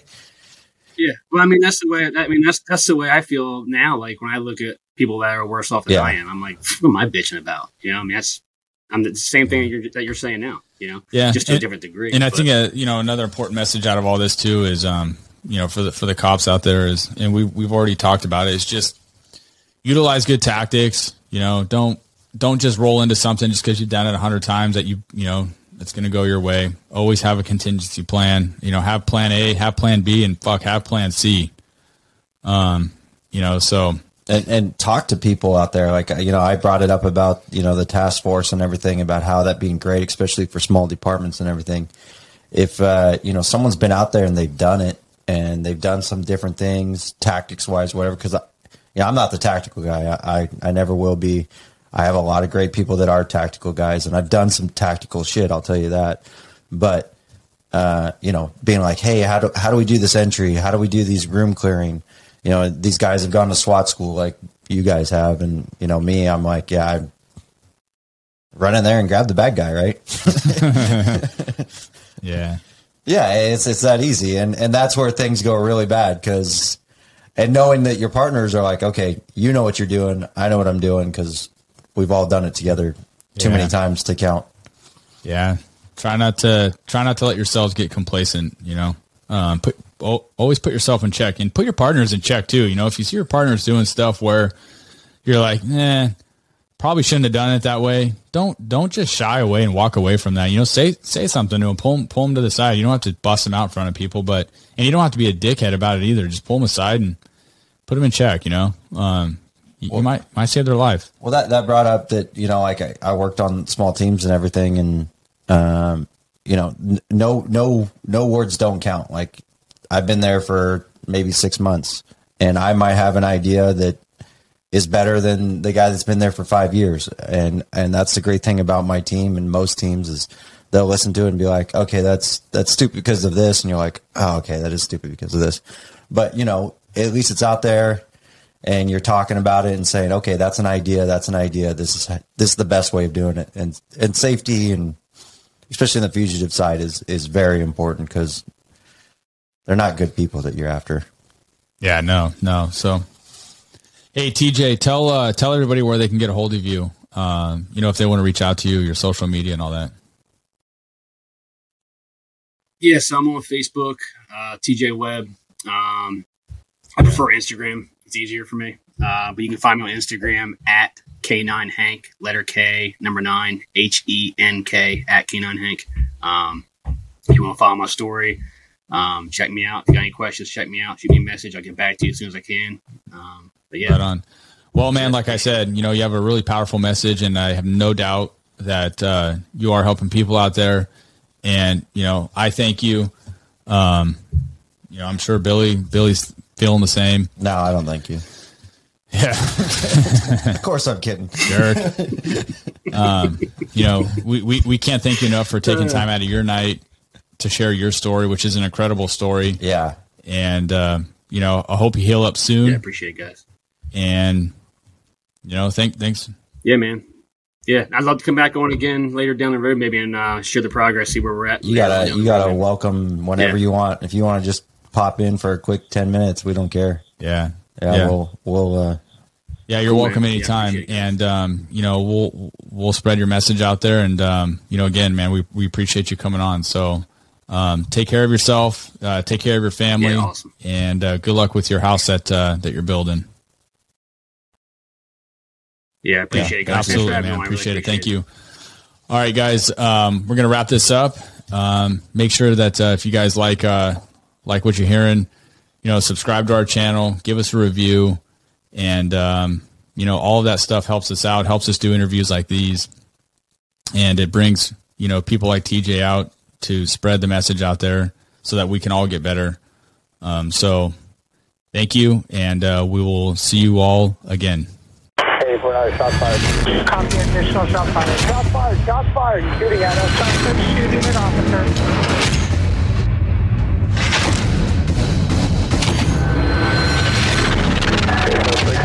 Yeah, well, I mean that's the way. I mean that's that's the way I feel now. Like when I look at people that are worse off than Yeah. I am, I'm like, what am I bitching about? You know, I mean that's I'm the same thing that you're, that you're saying now. You know, Yeah, just to a different degree. And I think uh, you know another important message out of all this too is um you know for the for the cops out there is and we we've already talked about it is just utilize good tactics. You know, don't don't just roll into something just because you've done it a hundred times that you you know it's going to go your way. Always have a contingency plan. You know, have plan A, have plan B, and fuck, have plan C. Um, you know, so and, and talk to people out there. Like, you know, I brought it up about, you know, the task force and everything about how that being great, especially for small departments and everything. If, uh, you know, someone's been out there and they've done it and they've done some different things, tactics wise, whatever, because, you know, I'm not the tactical guy. I, I, I never will be. I have a lot of great people that are tactical guys and I've done some tactical shit. I'll tell you that. But, uh, you know, being like, Hey, how do, how do we do this entry? How do we do these room clearing? you know, these guys have gone to SWAT school like you guys have, and you know, me, I'm like, yeah, I run in there and grab the bad guy, right? yeah, yeah, it's it's that easy, and and that's where things go really bad because, and knowing that your partners are like, okay, you know what you're doing, I know what I'm doing because we've all done it together too Yeah. many times to count. yeah. Try not to try not to let yourselves get complacent. You know, um, put always put yourself in check and put your partners in check too. You know, if you see your partners doing stuff where you're like, eh, probably shouldn't have done it that way. Don't don't just shy away and walk away from that. You know, say say something to him, pull him, pull him to the side. You don't have to bust him out in front of people, but and you don't have to be a dickhead about it either. Just pull him aside and put him in check. You know, um, you, you might might save their life. Well, that that brought up that you know, like I, I worked on small teams and everything, and um, you know, n- no no no words don't count. Like I've been there for maybe six months, and I might have an idea that is better than the guy that's been there for five years. And and that's the great thing about my team and most teams is they'll listen to it and be like, okay, that's that's stupid because of this, and you're like, oh, okay, that is stupid because of this. But you know, at least it's out there, and you're talking about it and saying, okay, that's an idea, that's an idea. This is this is the best way of doing it, and and safety and especially in the fugitive side is is very important because they're not good people that you're after. Yeah, no, no. So, hey, TJ, tell uh, tell everybody where they can get a hold of you. Um, you know, if they want to reach out to you, your social media and all that. Yes, I'm on Facebook, uh, TJ Webb. Um, I prefer Instagram. It's easier for me. Uh, but you can find me on Instagram at K9 Henk, letter K, number nine, H E N K, at K9 Henk. Um, if you want to follow my story, um, check me out. If you got any questions, check me out. Shoot me a message. I'll get back to you as soon as I can. Um, but yeah. Right on. Well, man, like I said, you know, you have a really powerful message, and I have no doubt that uh, you are helping people out there. And you know, I thank you. Um, you know, I'm sure Billy Billy's feeling the same. No, I don't thank you. Yeah, Of course, I'm kidding. jerk. um, you know, we, we, we can't thank you enough for taking time out of your night to share your story, which is an incredible story. Yeah, And, uh, you know, I hope you heal up soon. Yeah, appreciate it, guys. And, you know, thank, thanks. Yeah, man. Yeah, I'd love to come back on again later down the road, maybe, and uh, share the progress, see where we're at. you gotta you gotta road. welcome whenever Yeah. you want. If you want to just pop in for a quick ten minutes, we don't care. Yeah. Yeah, Yeah. we'll we'll uh, Yeah, you're Cool, welcome man. Anytime. appreciate it. and um, you know, we'll we'll spread your message out there. And um, you know, again, man, we we appreciate you coming on. So um, take care of yourself, uh, take care of your family, Yeah, awesome. and uh, good luck with your house that uh, that you're building. Yeah, appreciate it, guys. Absolutely, man. I really Appreciate it. Thank appreciate you. All right, guys, um, we're gonna wrap this up. Um, make sure that uh, if you guys like uh, like what you're hearing, you know, subscribe to our channel, give us a review, and um, you know, all of that stuff helps us out, helps us do interviews like these, and it brings you know people like TJ out to spread the message out there so that we can all get better. Um, so, thank you, and uh, we will see you all again fire, shot fired. Copy, additional shot fired. Shot fired, shot fired. Shooting at us. Suspect shooting an officer.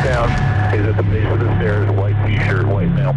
Down. He's at the base of the stairs, white t-shirt, white male.